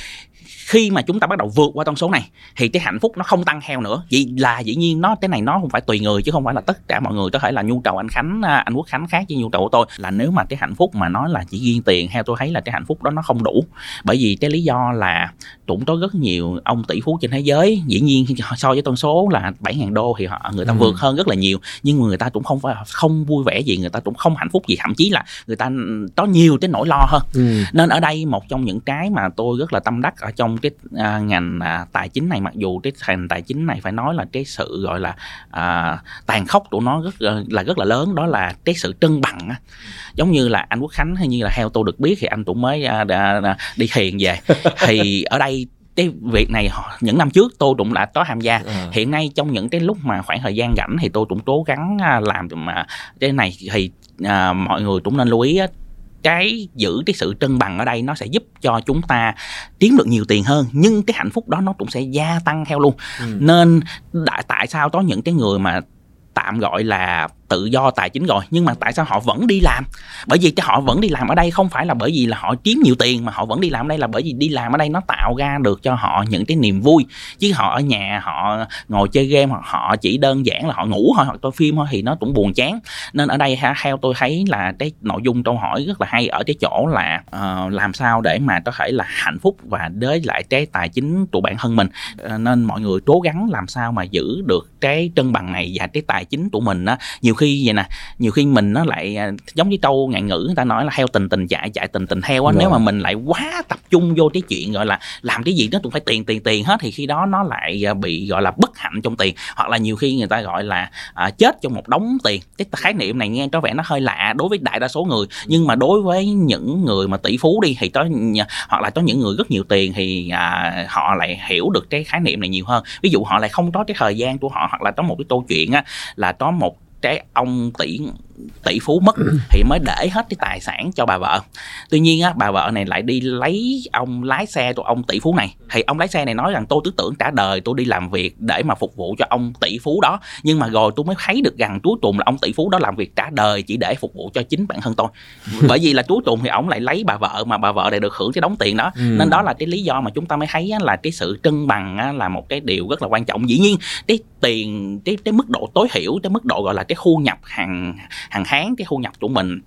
khi mà chúng ta bắt đầu vượt qua con số này thì cái hạnh phúc nó không tăng theo nữa. Vì là dĩ nhiên nó cái này nó không phải tùy người chứ không phải là tất cả mọi người có thể là nhu cầu anh khánh à, anh quốc khánh khác với nhu cầu của tôi. Là nếu mà cái hạnh phúc mà nói là chỉ riêng tiền theo tôi thấy là cái hạnh phúc đó nó không đủ. Bởi vì cái lý do là cũng có rất nhiều ông tỷ phú trên thế giới dĩ nhiên so với con số là 7.000 đô thì họ người ta ừ. vượt hơn rất là nhiều. Nhưng người ta cũng không phải không vui vẻ gì người ta cũng không hạnh phúc gì. Thậm chí là người ta có nhiều cái nỗi lo hơn. Ừ. nên ở đây một trong những cái mà tôi rất là tâm đắc ở trong cái à, ngành à, tài chính này mặc dù cái ngành tài chính này phải nói là cái sự gọi là à, tàn khốc của nó rất ờ, là rất là lớn đó là cái sự cân bằng á. giống như là anh Quốc Khánh hay như là theo tôi được biết thì anh cũng mới à, đã, đi thiền về thì ở đây cái việc này những năm trước tôi cũng đã có tham gia à. hiện nay trong những cái lúc mà khoảng thời gian rảnh thì tôi cũng cố gắng à, làm mà cái này thì à, mọi người cũng nên lưu ý cái giữ cái sự cân bằng ở đây nó sẽ giúp cho chúng ta kiếm được nhiều tiền hơn nhưng cái hạnh phúc đó nó cũng sẽ gia tăng theo luôn ừ. nên tại tại sao có những cái người mà tạm gọi là tự do tài chính rồi nhưng mà tại sao họ vẫn đi làm? Bởi vì cái họ vẫn đi làm ở đây không phải là bởi vì là họ kiếm nhiều tiền mà họ vẫn đi làm ở đây là bởi vì đi làm ở đây nó tạo ra được cho họ những cái niềm vui. Chứ họ ở nhà họ ngồi chơi game hoặc họ chỉ đơn giản là họ ngủ thôi hoặc coi phim thôi thì nó cũng buồn chán. Nên ở đây theo tôi thấy là cái nội dung câu hỏi rất là hay ở cái chỗ là uh, làm sao để mà có thể là hạnh phúc và đới lại cái tài chính của bản thân mình. Uh, nên mọi người cố gắng làm sao mà giữ được cái cân bằng này và cái tài chính của mình á nhiều khi vậy nè nhiều khi mình nó lại à, giống như câu ngạn ngữ người ta nói là heo tình tình chạy chạy tình tình heo á nếu mà mình lại quá tập trung vô cái chuyện gọi là làm cái gì nó cũng phải tiền tiền tiền hết thì khi đó nó lại à, bị gọi là bất hạnh trong tiền. Hoặc là nhiều khi người ta gọi là à, chết trong một đống tiền. Cái khái niệm này nghe có vẻ nó hơi lạ đối với đại đa số người. Nhưng mà đối với những người mà tỷ phú đi thì có hoặc là có những người rất nhiều tiền thì à, họ lại hiểu được cái khái niệm này nhiều hơn. Ví dụ họ lại không có cái thời gian của họ hoặc là có một cái câu chuyện á là có một trái ong tiễn tỷ phú mất thì mới để hết cái tài sản cho bà vợ. Tuy nhiên á bà vợ này lại đi lấy ông lái xe của ông tỷ phú này. Thì ông lái xe này nói rằng tôi tư tưởng cả đời tôi đi làm việc để mà phục vụ cho ông tỷ phú đó. Nhưng mà rồi tôi mới thấy được rằng cuối cùng là ông tỷ phú đó làm việc cả đời chỉ để phục vụ cho chính bản thân tôi. Bởi vì là cuối cùng thì ông lại lấy bà vợ mà bà vợ này được hưởng cái đóng tiền đó. Ừ. nên đó là cái lý do mà chúng ta mới thấy là cái sự cân bằng là một cái điều rất là quan trọng. Dĩ nhiên cái tiền cái cái mức độ tối thiểu cái mức độ gọi là cái thu nhập hàng hàng tháng cái thu nhập của mình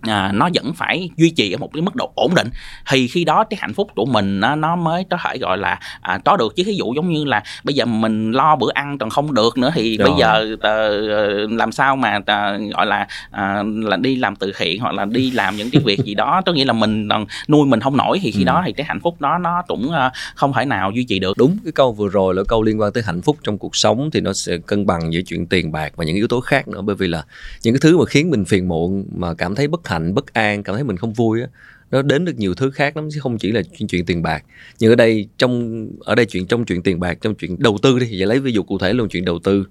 à, nó vẫn phải duy trì ở một cái mức độ ổn định. Thì khi đó cái hạnh phúc của mình nó, nó mới có thể gọi là à, có được. Chứ ví dụ giống như là bây giờ mình lo bữa ăn còn không được nữa thì Rồi. bây giờ à, làm sao mà à, gọi là à, là đi làm từ thiện hoặc là đi làm những cái việc gì đó. Có nghĩa là mình nuôi mình không nổi thì khi ừ. đó thì cái hạnh phúc đó nó cũng à, không thể nào duy trì được. Đúng cái câu vừa rồi là câu liên quan tới hạnh phúc trong cuộc sống thì nó sẽ cân bằng giữa chuyện tiền bạc và những yếu tố khác nữa. Bởi vì là những cái thứ mà khiến mình phiền muộn mà cảm thấy bất hạnh hạnh bất an cảm thấy mình không vui á nó đến được nhiều thứ khác lắm chứ không chỉ là chuyện chuyện tiền bạc. Nhưng ở đây trong ở đây chuyện trong chuyện tiền bạc trong chuyện đầu tư đi vậy lấy ví dụ cụ thể luôn chuyện đầu tư.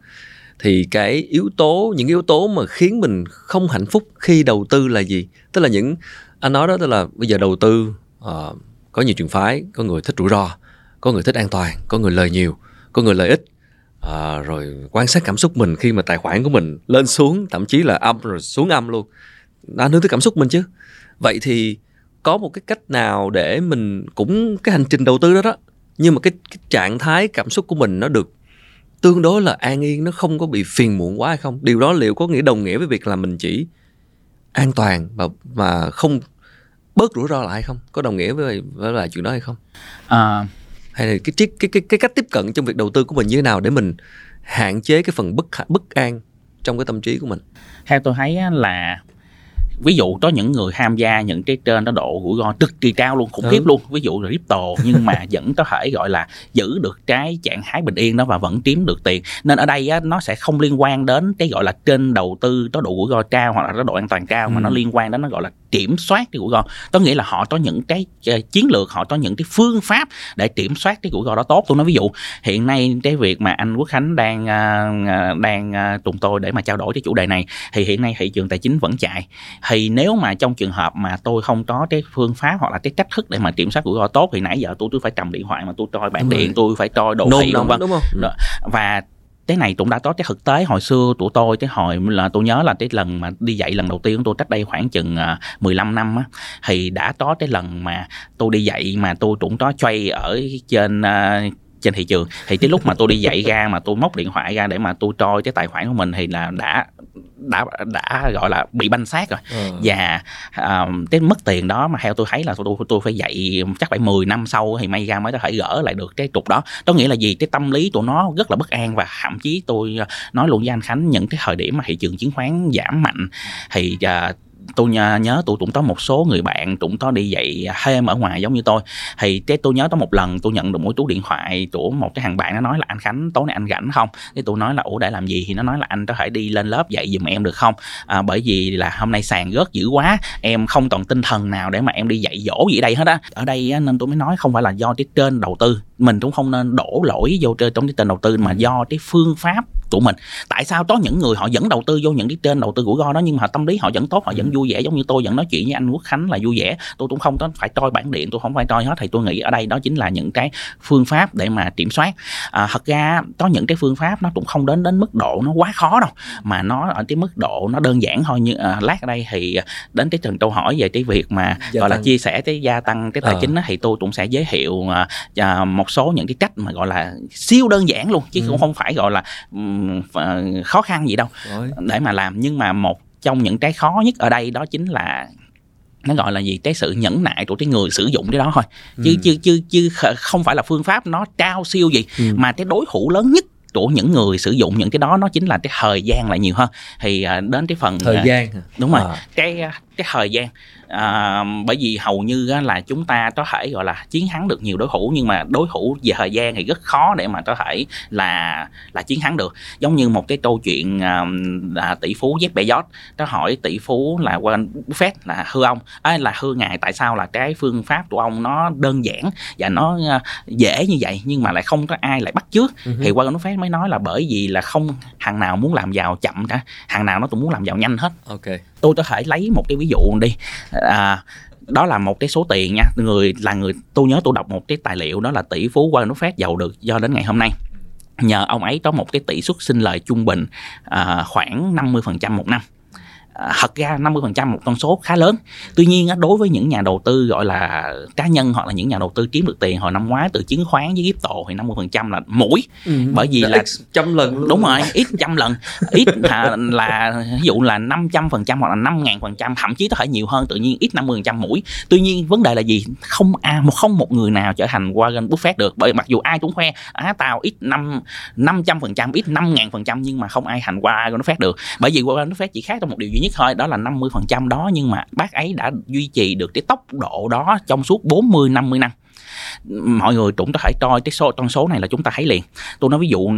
Thì cái yếu tố những yếu tố mà khiến mình không hạnh phúc khi đầu tư là gì? Tức là những anh nói đó tức là bây giờ đầu tư uh, có nhiều trường phái có người thích rủi ro có người thích an toàn có người lời nhiều có người lợi ích. À, rồi quan sát cảm xúc mình khi mà tài khoản của mình lên xuống thậm chí là âm rồi xuống âm luôn nó ảnh hưởng tới cảm xúc mình chứ. Vậy thì có một cái cách nào để mình cũng cái hành trình đầu tư đó đó nhưng mà cái, cái trạng thái cảm xúc của mình nó được tương đối là an yên nó không có bị phiền muộn quá hay không? Điều đó liệu có nghĩa đồng nghĩa với việc là mình chỉ an toàn và và không bớt rủi ro lại không? Có đồng nghĩa với với lại chuyện đó hay không? À, hay là cái, cái cái cái cái cách tiếp cận trong việc đầu tư của mình như thế nào để mình hạn chế cái phần bất bất an trong cái tâm trí của mình? Theo tôi thấy là ví dụ có những người tham gia những cái trên đó độ rủi ro cực kỳ cao luôn khủng khiếp ừ. luôn ví dụ là crypto nhưng mà vẫn có thể gọi là giữ được cái trạng thái bình yên đó và vẫn kiếm được tiền nên ở đây á, nó sẽ không liên quan đến cái gọi là trên đầu tư có độ rủi ro cao hoặc là có độ an toàn cao ừ. mà nó liên quan đến nó gọi là kiểm soát cái rủi ro. Có nghĩa là họ có những cái chiến lược họ có những cái phương pháp để kiểm soát cái rủi ro đó tốt. Tôi nói ví dụ hiện nay cái việc mà anh quốc khánh đang đang trùng tôi để mà trao đổi cái chủ đề này thì hiện nay thị trường tài chính vẫn chạy. Thì nếu mà trong trường hợp mà tôi không có cái phương pháp hoặc là cái cách thức để mà kiểm soát rủi ro tốt thì nãy giờ tôi tôi phải cầm điện thoại mà tôi coi bản điện tôi phải coi đồ thị vân vân. và cái này cũng đã có cái thực tế. Hồi xưa tụi tôi cái hồi là tôi nhớ là cái lần mà đi dạy lần đầu tiên của tôi cách đây khoảng chừng à, 15 năm á thì đã có cái lần mà tôi đi dạy mà tôi cũng có quay ở trên uh, trên thị trường. Thì cái lúc mà tôi đi dạy ra mà tôi móc điện thoại ra để mà tôi trôi cái tài khoản của mình thì là đã đã đã gọi là bị banh xác rồi. Ừ. và uh, cái mất tiền đó mà theo tôi thấy là tôi tôi phải dạy chắc phải 10 năm sau thì may ra mới có thể gỡ lại được cái trục đó. Có nghĩa là gì? Cái tâm lý của nó rất là bất an và thậm chí tôi nói luôn với anh Khánh những cái thời điểm mà thị trường chứng khoán giảm mạnh thì uh, tôi nhớ, nhớ tôi cũng có một số người bạn cũng có đi dạy thêm ở ngoài giống như tôi. Thì cái tôi nhớ có một lần tôi nhận được một túi điện thoại của một cái thằng bạn nó nói là anh khánh tối nay anh rảnh không? Thì tôi nói là ủa để làm gì? Thì nó nói là anh có thể đi lên lớp dạy giùm em được không? À, bởi vì là hôm nay sàn rớt dữ quá em không còn tinh thần nào để mà em đi dạy dỗ gì đây hết á. Ở đây á, nên tôi mới nói không phải là do cái trên đầu tư mình cũng không nên đổ lỗi vô trên trong cái tên đầu tư mà do cái phương pháp của mình tại sao có những người họ vẫn đầu tư vô những cái trên đầu tư rủi ro đó nhưng mà tâm lý họ vẫn tốt họ vẫn vui vẻ giống như tôi vẫn nói chuyện với anh quốc khánh là vui vẻ tôi cũng không có phải coi bản điện tôi không phải coi hết thì tôi nghĩ ở đây đó chính là những cái phương pháp để mà kiểm soát à, thật ra có những cái phương pháp nó cũng không đến đến mức độ nó quá khó đâu mà nó ở cái mức độ nó đơn giản thôi như à, lát ở đây thì đến cái từng câu hỏi về cái việc mà gia gọi tăng. là chia sẻ cái gia tăng cái tài à. chính đó, thì tôi cũng sẽ giới thiệu à, một số những cái cách mà gọi là siêu đơn giản luôn chứ ừ. cũng không phải gọi là khó khăn gì đâu Rồi. để mà làm nhưng mà một trong những cái khó nhất ở đây đó chính là nó gọi là gì cái sự nhẫn nại của cái người sử dụng cái đó thôi chứ ừ. chứ chứ chứ không phải là phương pháp nó cao siêu gì ừ. mà cái đối thủ lớn nhất của những người sử dụng những cái đó nó chính là cái thời gian lại nhiều hơn thì à, đến cái phần thời gian đúng rồi à. cái cái thời gian. À, bởi vì hầu như á, là chúng ta có thể gọi là chiến thắng được nhiều đối thủ nhưng mà đối thủ về thời gian thì rất khó để mà có thể là là chiến thắng được. Giống như một cái câu chuyện à, là tỷ phú Jeff Bezos nó hỏi tỷ phú là Warren Buffett là hư ông ấy là hư ngài tại sao là cái phương pháp của ông nó đơn giản và nó à, dễ như vậy nhưng mà lại không có ai lại bắt trước uh-huh. thì Warren Buffett mới nói là bởi vì là không hàng nào muốn làm giàu chậm cả hàng nào nó cũng muốn làm giàu nhanh hết. Ok tôi có thể lấy một cái ví dụ đi. À, đó là một cái số tiền nha. Người là người tôi nhớ tôi đọc một cái tài liệu đó là tỷ phú Warren Buffett giàu được do đến ngày hôm nay. Nhờ ông ấy có một cái tỷ suất sinh lời trung bình à, khoảng 50% một năm thật ra 50% một con số khá lớn. Tuy nhiên đối với những nhà đầu tư gọi là cá nhân hoặc là những nhà đầu tư kiếm được tiền hồi năm ngoái từ chứng khoán với crypto thì 50% là mũi. Ừ, bởi vì là trăm lần luôn. đúng rồi ít trăm lần. Ít là, là ví dụ là 500% hoặc là 5.000% thậm chí có thể nhiều hơn tự nhiên ít 50% mũi. Tuy nhiên vấn đề là gì? Không à, một không một người nào trở thành Warren Buffett được. Bởi mặc dù ai cũng khoe á à, tao ít năm 500% ít 5.000% nhưng mà không ai thành Warren Buffett được. Bởi vì Warren Buffett chỉ khác trong một điều duy nhất nhất thôi, đó là 50% đó, nhưng mà bác ấy đã duy trì được cái tốc độ đó trong suốt 40 50 năm mọi người cũng có thể coi cái số, con số này là chúng ta thấy liền. Tôi nói ví dụ,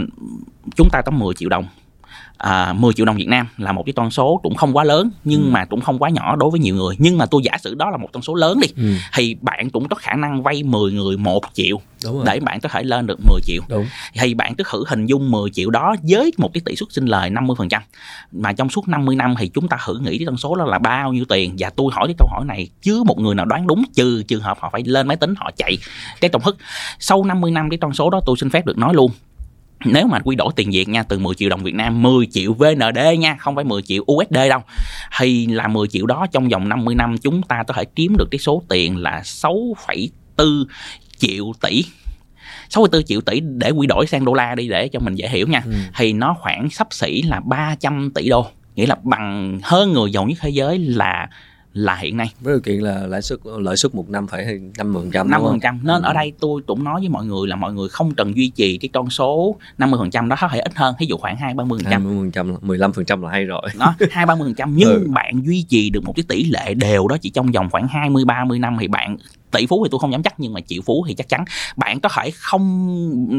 chúng ta có 10 triệu đồng à, 10 triệu đồng Việt Nam là một cái con số cũng không quá lớn nhưng ừ. mà cũng không quá nhỏ đối với nhiều người nhưng mà tôi giả sử đó là một con số lớn đi ừ. thì bạn cũng có khả năng vay 10 người một triệu để bạn có thể lên được 10 triệu Đúng. thì bạn cứ thử hình dung 10 triệu đó với một cái tỷ suất sinh lời 50% mà trong suốt 50 năm thì chúng ta thử nghĩ cái con số đó là bao nhiêu tiền và tôi hỏi cái câu hỏi này chứ một người nào đoán đúng trừ trường hợp họ phải lên máy tính họ chạy cái tổng thức sau 50 năm cái con số đó tôi xin phép được nói luôn nếu mà quy đổi tiền Việt nha từ 10 triệu đồng Việt Nam 10 triệu VND nha không phải 10 triệu USD đâu. Thì là 10 triệu đó trong vòng 50 năm chúng ta có thể kiếm được cái số tiền là 6,4 triệu tỷ. 64 triệu tỷ để quy đổi sang đô la đi để cho mình dễ hiểu nha. Ừ. thì nó khoảng sắp xỉ là 300 tỷ đô nghĩa là bằng hơn người giàu nhất thế giới là là hiện nay. Với điều kiện là lãi suất lợi suất một năm phải năm phần trăm năm phần trăm. Nên ừ. ở đây tôi cũng nói với mọi người là mọi người không cần duy trì cái con số 50 phần trăm đó có thể ít hơn. Ví dụ khoảng hai ba mươi phần trăm. phần trăm mười lăm phần trăm là hay rồi. Đó hai ba mươi phần trăm. Nhưng ừ. bạn duy trì được một cái tỷ lệ đều đó chỉ trong vòng khoảng 20 30 năm thì bạn tỷ phú thì tôi không dám chắc nhưng mà triệu phú thì chắc chắn. Bạn có thể không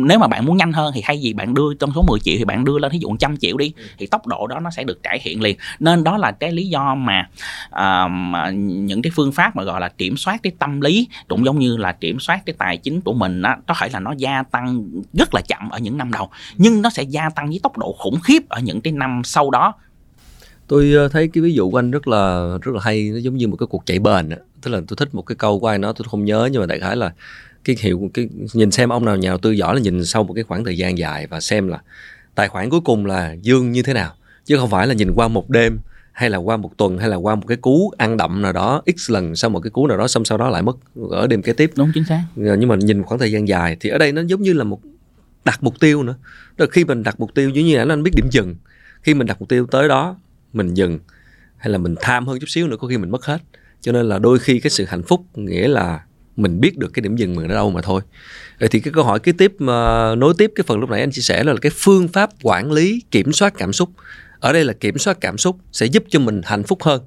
nếu mà bạn muốn nhanh hơn thì hay gì bạn đưa trong số 10 triệu thì bạn đưa lên ví dụ trăm triệu đi thì tốc độ đó nó sẽ được cải thiện liền. Nên đó là cái lý do mà, uh, những cái phương pháp mà gọi là kiểm soát cái tâm lý cũng giống như là kiểm soát cái tài chính của mình á có thể là nó gia tăng rất là chậm ở những năm đầu nhưng nó sẽ gia tăng với tốc độ khủng khiếp ở những cái năm sau đó. Tôi ờ, thấy cái ví dụ của anh rất là rất là hay nó giống như một cái cuộc chạy bền á tức là tôi thích một cái câu của ai đó tôi không nhớ nhưng mà đại khái là cái hiệu cái nhìn xem ông nào nhà đầu tư giỏi là nhìn sau một cái khoảng thời gian dài và xem là tài khoản cuối cùng là dương như thế nào. Chứ không phải là nhìn qua một đêm hay là qua một tuần hay là qua một cái cú ăn đậm nào đó x lần sau một cái cú nào đó xong sau đó lại mất ở đêm kế tiếp. Đúng chính xác. Ờ, nhưng mà nhìn khoảng thời gian dài thì ở đây nó giống như là một đặt mục tiêu nữa. Đó khi mình đặt mục tiêu giống như là anh biết điểm dừng. Khi mình đặt mục tiêu tới đó mình dừng hay là mình tham hơn chút xíu nữa có khi mình mất hết cho nên là đôi khi cái sự hạnh phúc nghĩa là mình biết được cái điểm dừng mình ở đâu mà thôi. Rồi thì cái câu hỏi kế tiếp mà nối tiếp cái phần lúc nãy anh chia sẻ là cái phương pháp quản lý kiểm soát cảm xúc. Ở đây là kiểm soát cảm xúc sẽ giúp cho mình hạnh phúc hơn.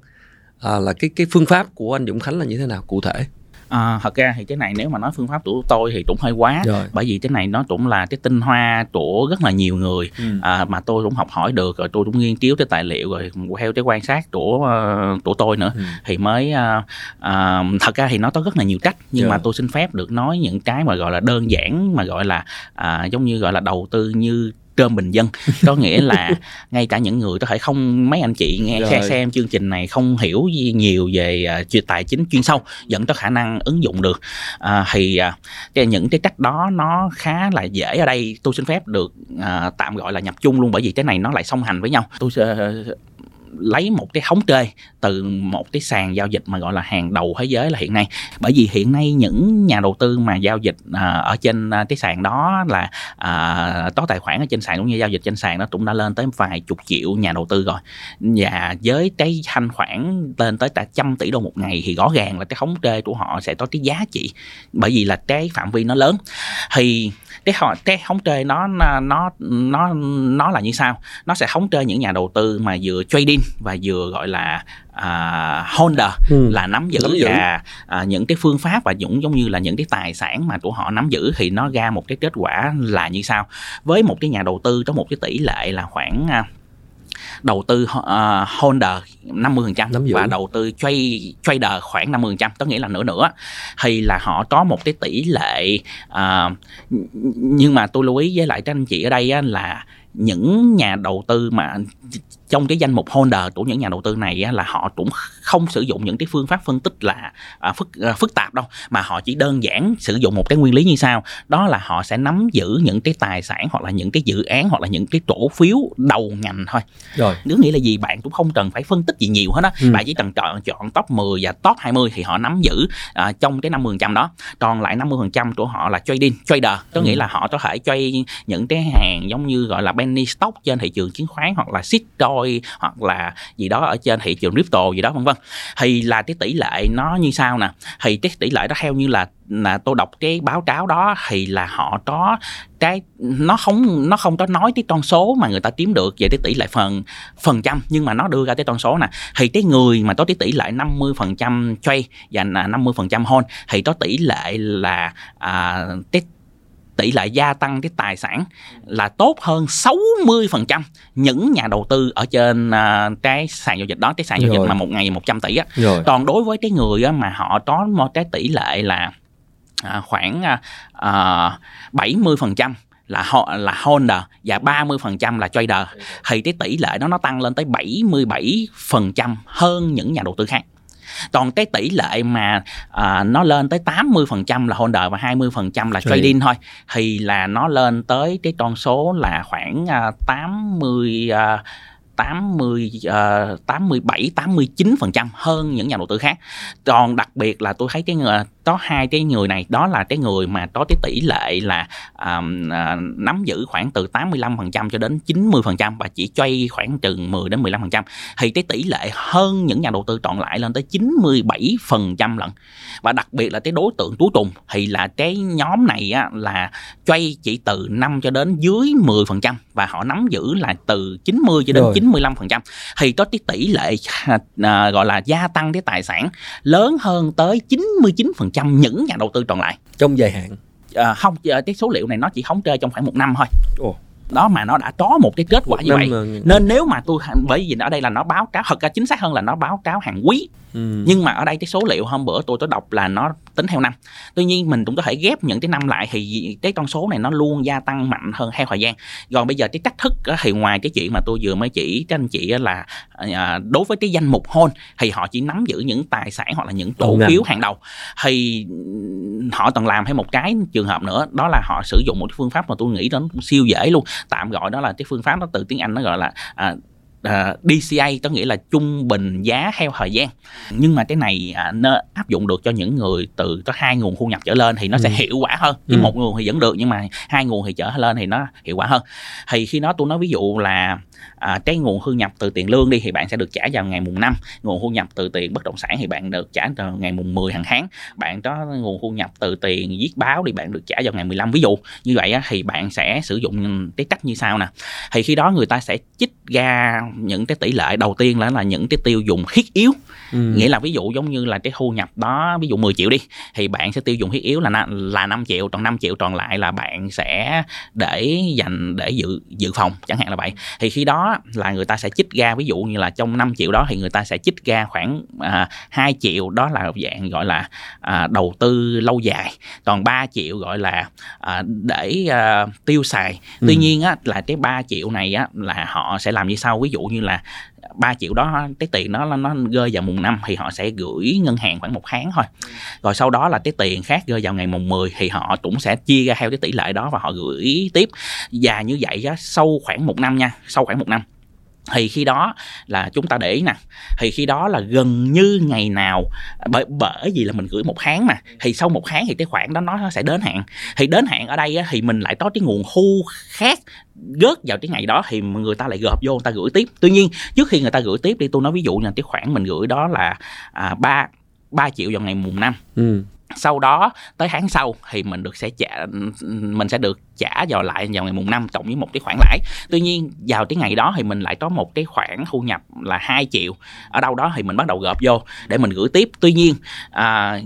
À, là cái cái phương pháp của anh Dũng Khánh là như thế nào cụ thể? À, thật ra thì cái này nếu mà nói phương pháp của tôi thì cũng hơi quá rồi. bởi vì cái này nó cũng là cái tinh hoa của rất là nhiều người ừ. à, mà tôi cũng học hỏi được rồi tôi cũng nghiên cứu cái tài liệu rồi theo cái quan sát của uh, của tôi nữa ừ. thì mới uh, uh, thật ra thì nó có rất là nhiều cách nhưng rồi. mà tôi xin phép được nói những cái mà gọi là đơn giản mà gọi là uh, giống như gọi là đầu tư như cơm bình dân. Có nghĩa là ngay cả những người có thể không mấy anh chị nghe Rồi. xem chương trình này không hiểu gì nhiều về uh, tài chính chuyên sâu vẫn có khả năng ứng dụng được. Uh, thì uh, những cái cách đó nó khá là dễ ở đây. Tôi xin phép được uh, tạm gọi là nhập chung luôn bởi vì cái này nó lại song hành với nhau. Tôi uh, lấy một cái thống chơi từ một cái sàn giao dịch mà gọi là hàng đầu thế giới là hiện nay. Bởi vì hiện nay những nhà đầu tư mà giao dịch à, ở trên à, cái sàn đó là à, có tài khoản ở trên sàn cũng như giao dịch trên sàn nó cũng đã lên tới vài chục triệu nhà đầu tư rồi. Và với cái thanh khoản lên tới cả trăm tỷ đô một ngày thì rõ ràng là cái thống kê của họ sẽ có cái giá trị bởi vì là cái phạm vi nó lớn. Thì cái họ cái thống kê nó nó nó nó là như sau nó sẽ thống kê những nhà đầu tư mà vừa trading và vừa gọi là à, holder ừ. là nắm giữ, nắm giữ. và à, những cái phương pháp và những giống như là những cái tài sản mà của họ nắm giữ thì nó ra một cái kết quả là như sau với một cái nhà đầu tư có một cái tỷ lệ là khoảng à, đầu tư uh, holder 50% và đầu tư trade, trader khoảng 50% có nghĩa là nửa nửa. Thì là họ có một cái tỷ lệ uh, nhưng mà tôi lưu ý với lại các anh chị ở đây á, là những nhà đầu tư mà trong cái danh mục holder của những nhà đầu tư này á, là họ cũng không sử dụng những cái phương pháp phân tích là à, phức à, phức tạp đâu mà họ chỉ đơn giản sử dụng một cái nguyên lý như sau. Đó là họ sẽ nắm giữ những cái tài sản hoặc là những cái dự án hoặc là những cái cổ phiếu đầu ngành thôi. Rồi. Nếu nghĩa là gì bạn cũng không cần phải phân tích gì nhiều hết á. Ừ. bạn chỉ cần chọn chọn top 10 và top 20 thì họ nắm giữ à, trong cái 50% đó. Còn lại 50% của họ là trading trader. Có ừ. nghĩa là họ có thể trade những cái hàng giống như gọi là penny stock trên thị trường chứng khoán hoặc là shitcoin hoặc là gì đó ở trên thị trường crypto gì đó vân vân. Thì là cái tỷ lệ nó như sau nè. Thì cái tỷ lệ đó theo như là là tôi đọc cái báo cáo đó thì là họ có cái nó không nó không có nói cái con số mà người ta kiếm được về cái tỷ lệ phần phần trăm nhưng mà nó đưa ra cái con số nè. Thì cái người mà có cái tỷ lệ 50 phần trăm trade và 50 phần trăm hôn thì có tỷ lệ là à, cái tỷ lệ gia tăng cái tài sản là tốt hơn 60% những nhà đầu tư ở trên uh, cái sàn giao dịch đó cái sàn giao dịch mà một ngày 100 tỷ á. Rồi. còn đối với cái người á, mà họ có một cái tỷ lệ là uh, khoảng uh, uh, 70% là họ là holder và 30% là trader thì cái tỷ lệ đó nó tăng lên tới 77% hơn những nhà đầu tư khác còn cái tỷ lệ mà à, nó lên tới 80% là holder và 20% là Trading. thôi thì là nó lên tới cái con số là khoảng à, 80 à, 80 uh, 87 89% hơn những nhà đầu tư khác. Còn đặc biệt là tôi thấy cái người có hai cái người này đó là cái người mà có cái tỷ lệ là um, uh, nắm giữ khoảng từ 85% cho đến 90% và chỉ chơi khoảng chừng 10 đến 15% thì cái tỷ lệ hơn những nhà đầu tư còn lại lên tới 97% lận. Và đặc biệt là cái đối tượng cuối cùng thì là cái nhóm này á, là chơi chỉ từ 5 cho đến dưới 10% và họ nắm giữ là từ 90 cho đến Rồi. 95% thì có cái tỷ lệ à, gọi là gia tăng cái tài sản lớn hơn tới 99% những nhà đầu tư còn lại trong dài hạn à, không à, cái số liệu này nó chỉ thống kê trong khoảng một năm thôi Ồ. đó mà nó đã có một cái kết quả như Năm vậy mà- nên nếu mà tôi bởi vì ở đây là nó báo cáo thật ra chính xác hơn là nó báo cáo hàng quý ừ. nhưng mà ở đây cái số liệu hôm bữa tôi có đọc là nó tính theo năm. Tuy nhiên mình cũng có thể ghép những cái năm lại thì cái con số này nó luôn gia tăng mạnh hơn theo thời gian. Còn bây giờ cái cách thức thì ngoài cái chuyện mà tôi vừa mới chỉ cho anh chị là à, đối với cái danh mục hôn thì họ chỉ nắm giữ những tài sản hoặc là những cổ phiếu hàng đầu. Thì họ còn làm thêm một cái trường hợp nữa đó là họ sử dụng một cái phương pháp mà tôi nghĩ nó cũng siêu dễ luôn. Tạm gọi đó là cái phương pháp nó từ tiếng Anh nó gọi là à, à, DCA có nghĩa là trung bình giá theo thời gian. Nhưng mà cái này à, nó áp dụng được cho những người từ có hai nguồn thu nhập trở lên thì nó sẽ Ừ. hiệu quả hơn. Chứ Ừ. một nguồn thì vẫn được nhưng mà hai nguồn thì trở lên thì nó hiệu quả hơn. Thì khi đó tôi nói ví dụ là à, cái nguồn thu nhập từ tiền lương đi thì bạn sẽ được trả vào ngày mùng 5 nguồn thu nhập từ tiền bất động sản thì bạn được trả vào ngày mùng 10 hàng tháng. Bạn có nguồn thu nhập từ tiền viết báo thì bạn được trả vào ngày 15 ví dụ như vậy á, thì bạn sẽ sử dụng cái cách như sau nè. Thì khi đó người ta sẽ chích ra những cái tỷ lệ đầu tiên là là những cái tiêu dùng thiết yếu. Ừ. nghĩa là ví dụ giống như là cái thu nhập đó ví dụ 10 triệu đi thì bạn sẽ tiêu dùng thiết yếu là là 5 triệu còn 5 triệu còn lại là bạn sẽ để dành để dự dự phòng chẳng hạn là vậy. Thì khi đó là người ta sẽ chích ra ví dụ như là trong 5 triệu đó thì người ta sẽ chích ra khoảng à, 2 triệu đó là dạng gọi là à, đầu tư lâu dài. Còn 3 triệu gọi là à, để à, tiêu xài. Tuy Ừ. nhiên á là cái 3 triệu này á là họ sẽ làm như sau. Ví dụ như là 3 triệu đó cái tiền nó nó rơi vào mùng 5 thì họ sẽ gửi ngân hàng khoảng một tháng thôi. Rồi sau đó là cái tiền khác rơi vào ngày mùng 10 thì họ cũng sẽ chia ra theo cái tỷ lệ đó và họ gửi tiếp. Và như vậy á, sau khoảng một năm nha sau khoảng một năm thì khi đó là chúng ta để ý nè. Thì khi đó là gần như ngày nào bởi bởi vì là mình gửi một tháng mà. Thì sau một tháng thì cái khoản đó nó sẽ đến hạn. Thì đến hạn ở đây á, thì mình lại có cái nguồn thu khác gớt vào cái ngày đó thì người ta lại gộp vô người ta gửi tiếp. Tuy nhiên trước khi người ta gửi tiếp đi tôi nói ví dụ như là cái khoản mình gửi đó là à, 3 3 triệu vào ngày mùng năm. Ừ sau đó tới tháng sau thì mình được sẽ trả mình sẽ được trả vào lại vào ngày mùng 5 cộng với một cái khoản lãi. Tuy nhiên vào cái ngày đó thì mình lại có một cái khoản thu nhập là 2 triệu. Ở đâu đó thì mình bắt đầu gộp vô để mình gửi tiếp. Tuy nhiên à,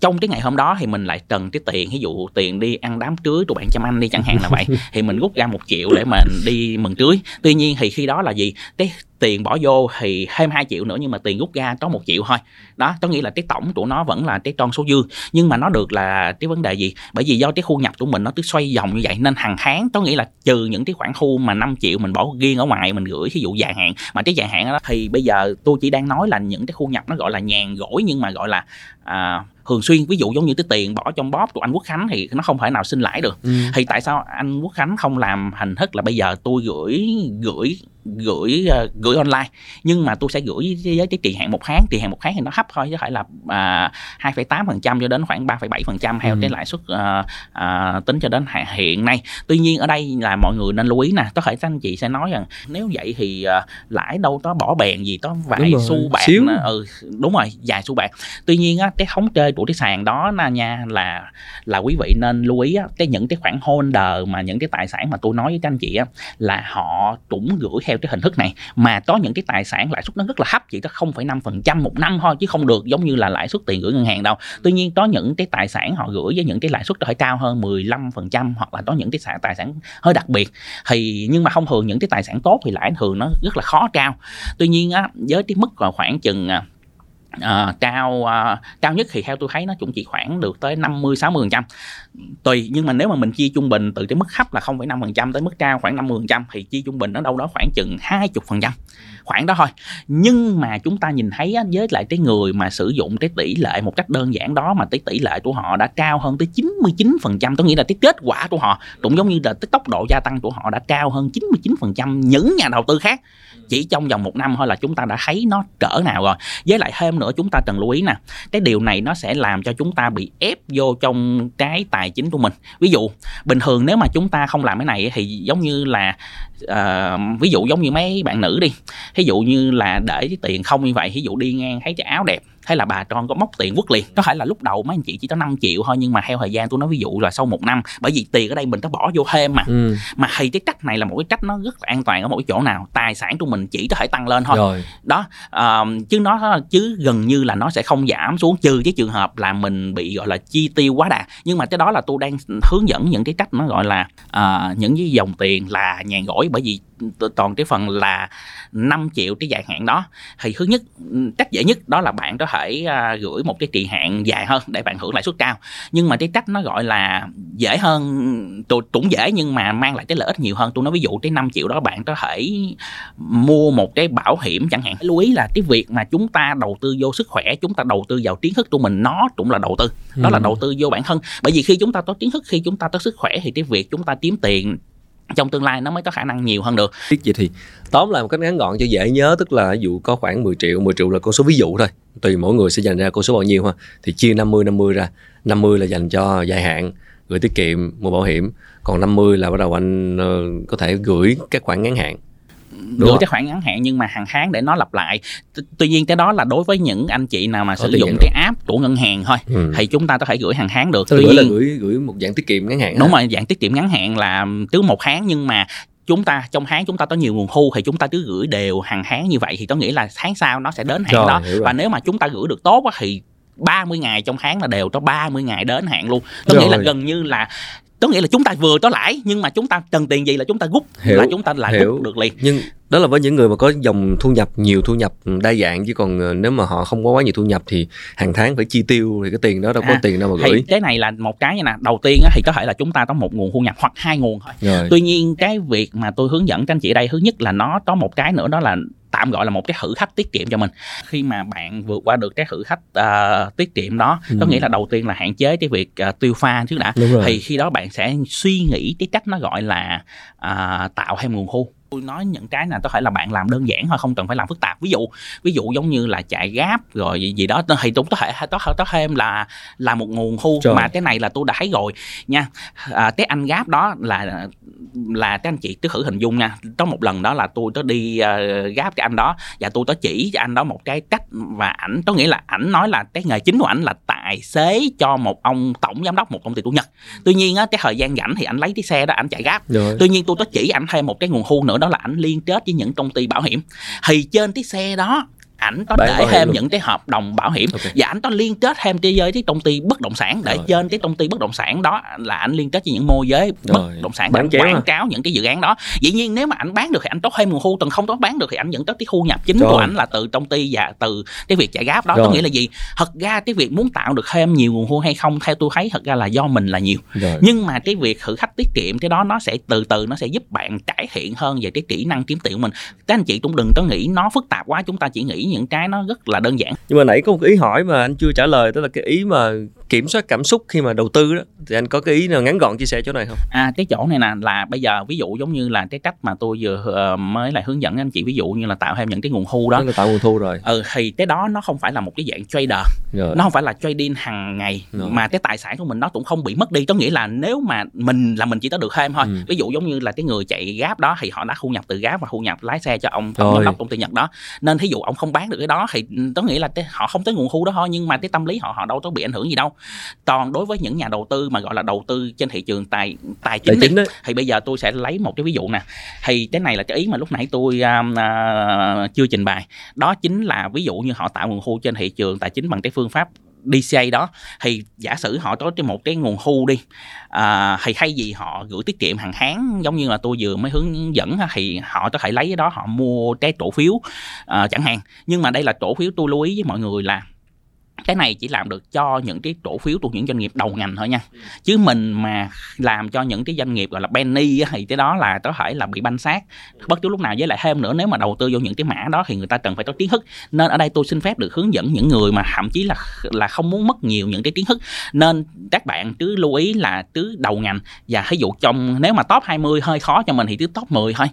trong cái ngày hôm đó thì mình lại cần cái tiền ví dụ tiền đi ăn đám cưới tụi bạn chăm anh đi chẳng hạn là vậy thì mình rút ra một triệu để mình đi mừng cưới. Tuy nhiên thì khi đó là gì? Cái tiền bỏ vô thì thêm 2 triệu nữa nhưng mà tiền rút ra có một triệu thôi. Đó, có nghĩa là cái tổng của nó vẫn là cái con số dư. Nhưng mà nó được là cái vấn đề gì? Bởi vì do cái thu nhập của mình nó cứ xoay vòng như vậy nên hàng tháng, có nghĩa là trừ những cái khoản thu mà 5 triệu mình bỏ riêng ở ngoài, mình gửi ví dụ dài hạn. Mà cái dài hạn đó thì bây giờ tôi chỉ đang nói là những cái thu nhập nó gọi là nhàn rỗi nhưng mà gọi là à, thường xuyên ví dụ giống như cái tiền bỏ trong bóp của anh Quốc Khánh thì nó không thể nào sinh lãi được. Ừ. thì tại sao anh Quốc Khánh không làm hình thức là bây giờ tôi gửi gửi gửi ờ, gửi online nhưng mà tôi sẽ gửi với cái kỳ hạn một tháng kỳ hạn một tháng thì nó thấp thôi chứ phải là à, 2,8% cho đến khoảng 3,7% theo Ừ. cái lãi suất à, à, tính cho đến hiện nay. Tuy nhiên ở đây là mọi người nên lưu ý nè có thể các anh chị sẽ nói rằng nếu vậy thì à, lãi đâu có bỏ bèn gì có vài xu bạc ừ đúng rồi vài xu bạc. Tuy nhiên á cái khống chơi của cái sàn đó là nha là là quý vị nên lưu ý á, cái những cái khoản holder mà những cái tài sản mà tôi nói với các anh chị á là họ cũng gửi theo cái hình thức này. Mà có những cái tài sản lãi suất nó rất là thấp chỉ có 0,5% một năm thôi chứ không được giống như là lãi suất tiền gửi ngân hàng đâu. Tuy nhiên có những cái tài sản họ gửi với những cái lãi suất có thể cao hơn 15% hoặc là có những cái sản- tài sản hơi đặc biệt thì nhưng mà không thường những cái tài sản tốt thì lãi thường nó rất là khó cao tuy nhiên á với cái mức khoảng chừng à, à, uh, cao uh, cao nhất thì theo tôi thấy nó cũng chỉ khoảng được tới 50 60 phần trăm. Tùy nhưng mà nếu mà mình chia trung bình từ cái mức thấp là 0,5 phần trăm tới mức cao khoảng 50 phần trăm thì chia trung bình nó đâu đó khoảng chừng 20 phần trăm. Khoảng đó thôi. Nhưng mà chúng ta nhìn thấy á, với lại cái người mà sử dụng cái tỷ lệ một cách đơn giản đó mà cái tỷ lệ của họ đã cao hơn tới 99 phần trăm tôi nghĩ là cái kết quả của họ cũng giống như là cái tốc độ gia tăng của họ đã cao hơn 99 phần trăm những nhà đầu tư khác. Chỉ trong vòng một năm thôi là chúng ta đã thấy nó trở nào rồi. Với lại thêm nữa chúng ta cần lưu ý nè. Cái điều này nó sẽ làm cho chúng ta bị ép vô trong cái tài chính của mình. Ví dụ bình thường nếu mà chúng ta không làm cái này thì giống như là uh, ví dụ giống như mấy bạn nữ đi. Ví dụ như là để cái tiền không như vậy ví dụ đi ngang thấy cái áo đẹp hay là bà con có móc tiền quất liền. Có thể là lúc đầu mấy anh chị chỉ có 5 triệu thôi nhưng mà theo thời gian tôi nói ví dụ là sau một năm bởi vì tiền ở đây mình có bỏ vô thêm mà. Ừ. mà thì cái cách này là một cái cách nó rất là an toàn ở một cái chỗ nào. Tài sản của mình chỉ có thể tăng lên thôi. Rồi. đó uh, chứ nó chứ gần như là nó sẽ không giảm xuống trừ cái trường hợp là mình bị gọi là chi tiêu quá đà. Nhưng mà cái đó là tôi đang hướng dẫn những cái cách nó gọi là uh, những cái dòng tiền là nhàn gỏi bởi vì toàn cái phần là 5 triệu cái dài hạn đó. Thì thứ nhất cách dễ nhất đó là bạn có thể uh, gửi một cái kỳ hạn dài hơn để bạn hưởng lãi suất cao. Nhưng mà cái cách nó gọi là dễ hơn tôi cũng dễ nhưng mà mang lại cái lợi ích nhiều hơn. Tôi nói ví dụ cái 5 triệu đó bạn có thể mua một cái bảo hiểm chẳng hạn. Lưu ý là cái việc mà chúng ta đầu tư vô sức khỏe chúng ta đầu tư vào kiến thức của mình nó cũng là đầu tư. Đó ừ. là đầu tư vô bản thân. Bởi vì khi chúng ta có kiến thức khi chúng ta có sức khỏe thì cái việc chúng ta kiếm tiền trong tương lai nó mới có khả năng nhiều hơn được. Biết vậy thì tóm lại một cách ngắn gọn cho dễ nhớ tức là ví dụ có khoảng 10 triệu, 10 triệu là con số ví dụ thôi. Tùy mỗi người sẽ dành ra con số bao nhiêu ha. Thì chia 50 50 ra. 50 là dành cho dài hạn, gửi tiết kiệm, mua bảo hiểm, còn 50 là bắt đầu anh ờ, có thể gửi các khoản ngắn hạn gửi cái khoản ngắn hạn nhưng mà hàng tháng để nó lặp lại. Tuy nhiên cái đó là đối với những anh chị nào mà sử dụng cái app của ngân hàng thôi ừ. thì chúng ta có thể gửi hàng tháng được. Tuy nhiên là gửi gửi một dạng tiết kiệm ngắn hạn đúng rồi dạng tiết kiệm ngắn hạn là cứ một tháng nhưng mà chúng ta trong tháng chúng ta có nhiều nguồn thu thì chúng ta cứ gửi đều hàng tháng như vậy thì có nghĩa là tháng sau nó sẽ đến hạn đó. và nếu mà chúng ta gửi được tốt thì 30 ngày trong tháng là đều có 30 ngày đến hạn luôn. Có nghĩa là gần như là có nghĩa là chúng ta vừa có lãi nhưng mà chúng ta cần tiền gì là chúng ta rút là chúng ta lại rút được liền. Nhưng đó là với những người mà có dòng thu nhập nhiều thu nhập đa dạng chứ còn ờ, nếu mà họ không có quá nhiều thu nhập thì hàng tháng phải chi tiêu thì cái tiền đó đâu có à, tiền đâu mà gửi. cái này là một cái như nè. Đầu tiên thì có thể là chúng ta có một nguồn thu nhập hoặc hai nguồn thôi. Rồi. tuy nhiên cái việc mà tôi hướng dẫn các anh chị ở đây thứ nhất là nó có một cái nữa đó là tạm gọi là một cái thử thách tiết kiệm cho mình. Khi mà bạn vượt qua được cái thử thách uh, tiết kiệm đó ừ. có nghĩa là đầu tiên là hạn chế cái việc uh, tiêu pha trước đã. Thì khi đó bạn sẽ suy nghĩ cái cách nó gọi là uh, tạo thêm nguồn thu tôi nói những cái này có thể là bạn làm đơn giản thôi không cần phải làm phức tạp. Ví dụ ví dụ giống như là chạy gáp rồi gì, gì đó thì cũng có thể có có thêm là là một nguồn thu. Trời. mà cái này là tôi đã thấy rồi nha. À, cái anh gáp đó là là các anh chị cứ thử hình dung nha. Có một lần đó là tôi có đi uh, gáp cái anh đó và tôi có chỉ cho anh đó một cái cách và ảnh có nghĩa là ảnh nói là cái nghề chính của ảnh là tài xế cho một ông tổng giám đốc một công ty của nhật. Tuy nhiên á cái thời gian rảnh thì ảnh lấy cái xe đó ảnh chạy gáp. Rồi. tuy nhiên tôi có chỉ ảnh thêm một cái nguồn thu nữa đó là ảnh liên kết với những công ty bảo hiểm. Thì trên cái xe đó ảnh có để thêm luôn. những cái hợp đồng bảo hiểm okay. và ảnh có liên kết thêm cái giới cái công ty bất động sản để rồi. trên cái công ty bất động sản đó là ảnh liên kết với những môi giới bất động sản để quảng cáo những cái dự án đó dĩ nhiên nếu mà ảnh bán được thì ảnh tốt thêm nguồn thu còn không tốt bán được thì ảnh vẫn có cái thu nhập chính rồi. của ảnh là từ công ty và từ cái việc chạy gáp đó rồi. có nghĩa là gì thật ra cái việc muốn tạo được thêm nhiều nguồn thu hay không theo tôi thấy thật ra là do mình là nhiều rồi. nhưng mà cái việc thử thách tiết kiệm cái đó nó sẽ từ từ nó sẽ giúp bạn cải thiện hơn về cái kỹ năng kiếm tiền của mình các anh chị cũng đừng có nghĩ nó phức tạp quá chúng ta chỉ nghĩ những cái nó rất là đơn giản. Nhưng mà nãy có một ý hỏi mà anh chưa trả lời đó là cái ý mà kiểm soát cảm xúc khi mà đầu tư đó thì anh có cái ý nào ngắn gọn chia sẻ chỗ này không? À cái chỗ này nè là bây giờ ví dụ giống như là cái cách mà tôi vừa uh, mới lại hướng dẫn anh chị ví dụ như là tạo thêm những cái nguồn thu đó. Là tạo nguồn thu rồi. Ừ thì cái đó nó không phải là một cái dạng trader. Rồi. nó không phải là trading hàng ngày rồi. mà cái tài sản của mình nó cũng không bị mất đi. Có nghĩa là nếu mà mình là mình chỉ có được thêm thôi. Ừ. ví dụ giống như là cái người chạy gáp đó thì họ đã thu nhập từ gáp và thu nhập lái xe cho ông tổng giám đốc công ty nhật đó. Nên thí dụ ông không bán được cái đó thì có nghĩa là cái, họ không tới nguồn thu đó thôi nhưng mà cái tâm lý họ họ đâu có bị ảnh hưởng gì đâu còn đối với những nhà đầu tư mà gọi là đầu tư trên thị trường tài tài chính, tài chính đi, thì bây giờ tôi sẽ lấy một cái ví dụ nè. Thì cái này là cái ý mà lúc nãy tôi uh, uh, chưa trình bày. Đó chính là ví dụ như họ tạo nguồn thu trên thị trường tài chính bằng cái phương pháp DCA đó. Thì giả sử họ có cái một cái nguồn thu đi à, thì hay gì họ gửi tiết kiệm hàng tháng giống như là tôi vừa mới hướng dẫn thì họ có thể lấy cái đó họ mua cái cổ phiếu à, chẳng hạn. Nhưng mà đây là cổ phiếu tôi lưu ý với mọi người là cái này chỉ làm được cho những cái cổ phiếu thuộc những doanh nghiệp đầu ngành thôi nha. Chứ mình mà làm cho những cái doanh nghiệp gọi là penny thì cái đó là có thể là bị banh sát bất cứ lúc nào với lại thêm nữa, nếu mà đầu tư vô những cái mã đó thì người ta cần phải có kiến thức. Nên ở đây tôi xin phép được hướng dẫn những người mà thậm chí là là không muốn mất nhiều những cái kiến thức. Nên các bạn cứ lưu ý là cứ đầu ngành. Và ví dụ trong, nếu mà top 20 hơi khó cho mình thì cứ top 10 thôi.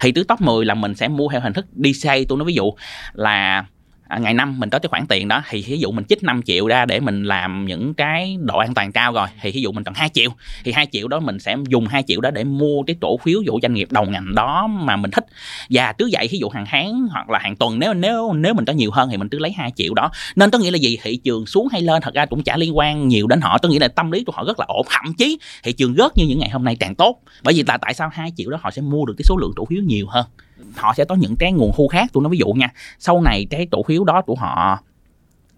Thì cứ top 10 là mình sẽ mua theo hình thức DCA tôi nói ví dụ là à, ngày năm mình có cái khoản tiền đó thì ví dụ mình chích 5 triệu ra để mình làm những cái độ an toàn cao rồi thì ví dụ mình cần 2 triệu thì 2 triệu đó mình sẽ dùng 2 triệu đó để mua cái cổ phiếu dụ doanh nghiệp đầu ngành đó mà mình thích. Và cứ vậy ví dụ hàng tháng hoặc là hàng tuần nếu nếu nếu mình có nhiều hơn thì mình cứ lấy 2 triệu đó. Nên có nghĩa là gì? Thị trường xuống hay lên thật ra cũng chả liên quan nhiều đến họ. Tôi nghĩ là tâm lý của họ rất là ổn. Thậm chí thị trường rớt như những ngày hôm nay càng tốt. Bởi vì là tại sao 2 triệu đó họ sẽ mua được cái số lượng cổ phiếu nhiều hơn? Họ sẽ có những cái nguồn thu khác. Tôi nói ví dụ nha sau này cái cổ phiếu đó của họ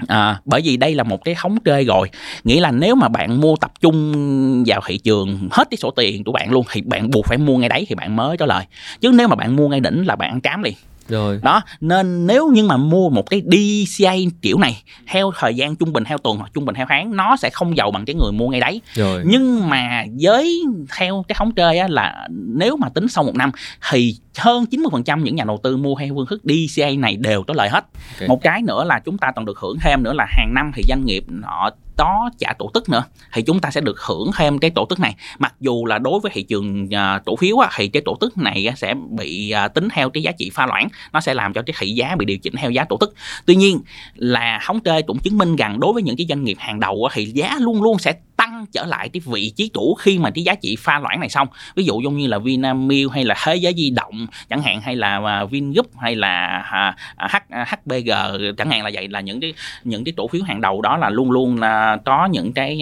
À, bởi vì đây là một cái thống kê rồi nghĩa là nếu mà bạn mua tập trung vào thị trường hết cái sổ tiền của bạn luôn thì bạn buộc phải mua ngay đấy thì bạn mới có lời. Chứ nếu mà bạn mua ngay đỉnh là bạn ăn cám liền. Rồi. Đó nên nếu như mà mua một cái DCA kiểu này theo thời gian trung bình theo tuần hoặc trung bình theo tháng nó sẽ không giàu bằng cái người mua ngay đấy. Rồi. Nhưng mà với theo cái thống kê á, là nếu mà tính sau một năm thì hơn 90% những nhà đầu tư mua theo phương thức DCA này đều có lợi hết. Ok. một cái nữa là chúng ta còn được hưởng thêm nữa là hàng năm thì doanh nghiệp họ có trả tổ tức nữa thì chúng ta sẽ được hưởng thêm cái tổ tức này. Mặc dù là đối với thị trường à, cổ phiếu á, thì cái tổ tức này á, sẽ bị à, tính theo cái giá trị pha loãng nó sẽ làm cho cái thị giá bị điều chỉnh theo giá tổ tức tuy nhiên là thống kê cũng chứng minh rằng đối với những cái doanh nghiệp hàng đầu á, thì giá luôn luôn sẽ tăng trở lại cái vị trí cũ khi mà cái giá trị pha loãng này xong. Ví dụ giống như là Vinamilk hay là Thế giới di động chẳng hạn hay là à, Vingroup hay là à, à, H, HBG chẳng hạn là vậy là những cái những cái cổ phiếu hàng đầu đó là luôn luôn là có những cái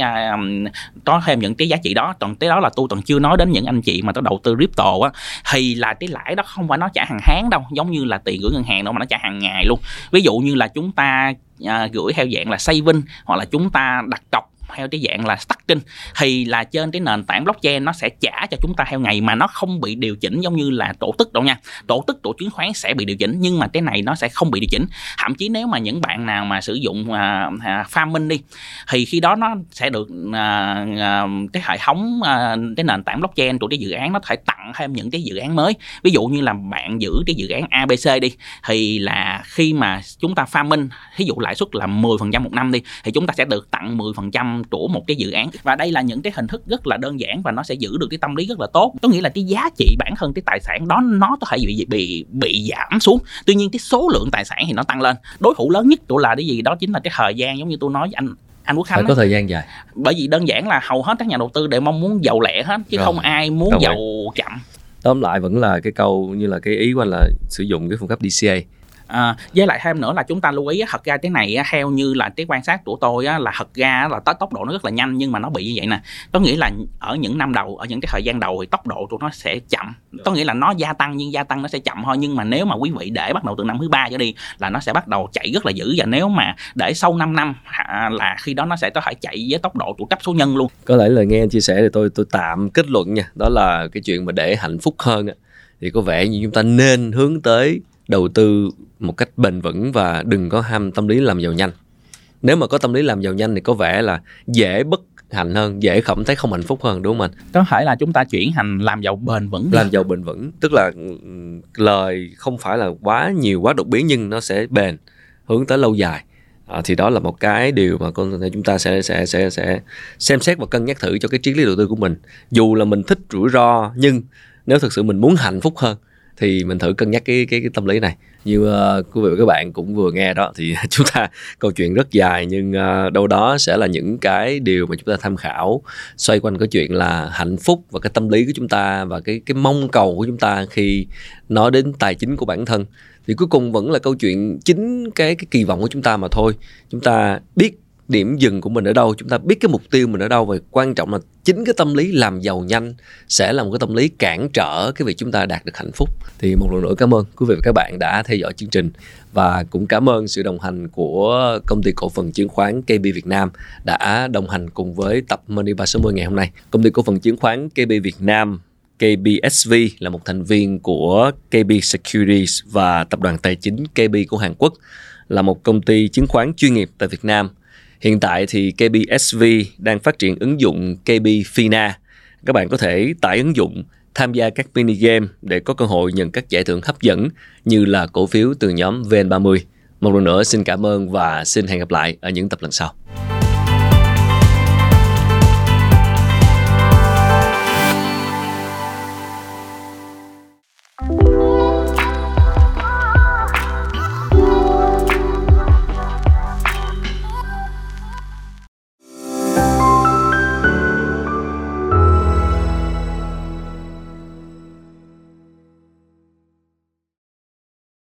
có thêm những cái giá trị đó. Còn tới đó là tôi còn chưa nói đến những anh chị mà tôi đầu tư crypto á thì là cái lãi đó không phải nó trả hàng tháng đâu giống như là tiền gửi ngân hàng đâu mà nó trả hàng ngày luôn. Ví dụ như là chúng ta à, gửi theo dạng là saving hoặc là chúng ta đặt cọc theo cái dạng là stacking thì là trên cái nền tảng blockchain nó sẽ trả cho chúng ta theo ngày mà nó không bị điều chỉnh giống như là tổ tức đâu nha. Tổ tức tổ chứng khoán sẽ bị điều chỉnh nhưng mà cái này nó sẽ không bị điều chỉnh. Thậm chí nếu mà những bạn nào mà sử dụng à, à, farming đi thì khi đó nó sẽ được à, à, cái hệ thống à, cái nền tảng blockchain của cái dự án nó thể tặng thêm những cái dự án mới. Ví dụ như là bạn giữ cái dự án ABC đi thì là khi mà chúng ta farming ví dụ lãi suất là 10% một năm đi thì chúng ta sẽ được tặng 10% của một cái dự án. Và đây là những cái hình thức rất là đơn giản và nó sẽ giữ được cái tâm lý rất là tốt. Có nghĩa là cái giá trị bản thân cái tài sản đó nó có thể bị bị bị giảm xuống. Tuy nhiên cái số lượng tài sản thì nó tăng lên. Đối thủ lớn nhất của là cái gì đó chính là cái thời gian giống như tôi nói với anh anh Quốc phải Khánh có á. thời gian dài. Bởi vì đơn giản là hầu hết các nhà đầu tư đều mong muốn giàu lẹ hết chứ Rồi. không ai muốn Đồng giàu chậm. Tóm lại vẫn là cái câu như là cái ý của anh là sử dụng cái phương pháp DCA À, với lại thêm nữa là chúng ta lưu ý thật ra cái này theo như là cái quan sát của tôi là thật ra là tốc tốc độ nó rất là nhanh nhưng mà nó bị như vậy nè. Có nghĩa là ở những năm đầu ở những cái thời gian đầu thì tốc độ của nó sẽ chậm. Có nghĩa là nó gia tăng nhưng gia tăng nó sẽ chậm thôi nhưng mà nếu mà quý vị để bắt đầu từ năm thứ ba trở đi là nó sẽ bắt đầu chạy rất là dữ. Và nếu mà để sau 5 năm là khi đó nó sẽ có thể chạy với tốc độ của cấp số nhân luôn. Có lẽ lời nghe anh chia sẻ thì tôi tôi tạm kết luận nha. Đó là cái chuyện mà để hạnh phúc hơn thì có vẻ như chúng ta nên hướng tới đầu tư một cách bền vững và đừng có ham tâm lý làm giàu nhanh. Nếu mà có tâm lý làm giàu nhanh thì có vẻ là dễ bất hạnh hơn dễ cảm thấy không hạnh phúc hơn đúng không anh? Có thể là chúng ta chuyển hành làm giàu bền vững làm giàu bền vững tức là ừm, lời không phải là quá nhiều quá đột biến nhưng nó sẽ bền hướng tới lâu dài. À, thì đó là một cái điều mà con chúng ta sẽ sẽ sẽ sẽ xem xét và cân nhắc thử cho cái triết lý đầu tư của mình. Dù là mình thích rủi ro nhưng nếu thực sự mình muốn hạnh phúc hơn thì mình thử cân nhắc cái cái, cái tâm lý này. Như uh, quý vị và các bạn cũng vừa nghe đó thì chúng ta câu chuyện rất dài nhưng uh, đâu đó sẽ là những cái điều mà chúng ta tham khảo xoay quanh cái chuyện là hạnh phúc và cái tâm lý của chúng ta và cái cái mong cầu của chúng ta khi nói đến tài chính của bản thân. Thì cuối cùng vẫn là câu chuyện chính cái cái kỳ vọng của chúng ta mà thôi. Chúng ta biết điểm dừng của mình ở đâu, chúng ta biết cái mục tiêu mình ở đâu và quan trọng là chính cái tâm lý làm giàu nhanh sẽ là một cái tâm lý cản trở cái việc chúng ta đạt được hạnh phúc thì một lần nữa cảm ơn quý vị và các bạn đã theo dõi chương trình và cũng cảm ơn sự đồng hành của công ty cổ phần chứng khoán KB Việt Nam đã đồng hành cùng với tập Money 360 ngày hôm nay. Công ty cổ phần chứng khoán KB Việt Nam KBSV là một thành viên của KB Securities và tập đoàn tài chính KB của Hàn Quốc, là một công ty chứng khoán chuyên nghiệp tại Việt Nam. Hiện tại thì KBSV đang phát triển ứng dụng KB Fina. Các bạn có thể tải ứng dụng, tham gia các mini game để có cơ hội nhận các giải thưởng hấp dẫn như là cổ phiếu từ nhóm VN30. Một lần nữa, xin cảm ơn và xin hẹn gặp lại ở những tập lần sau.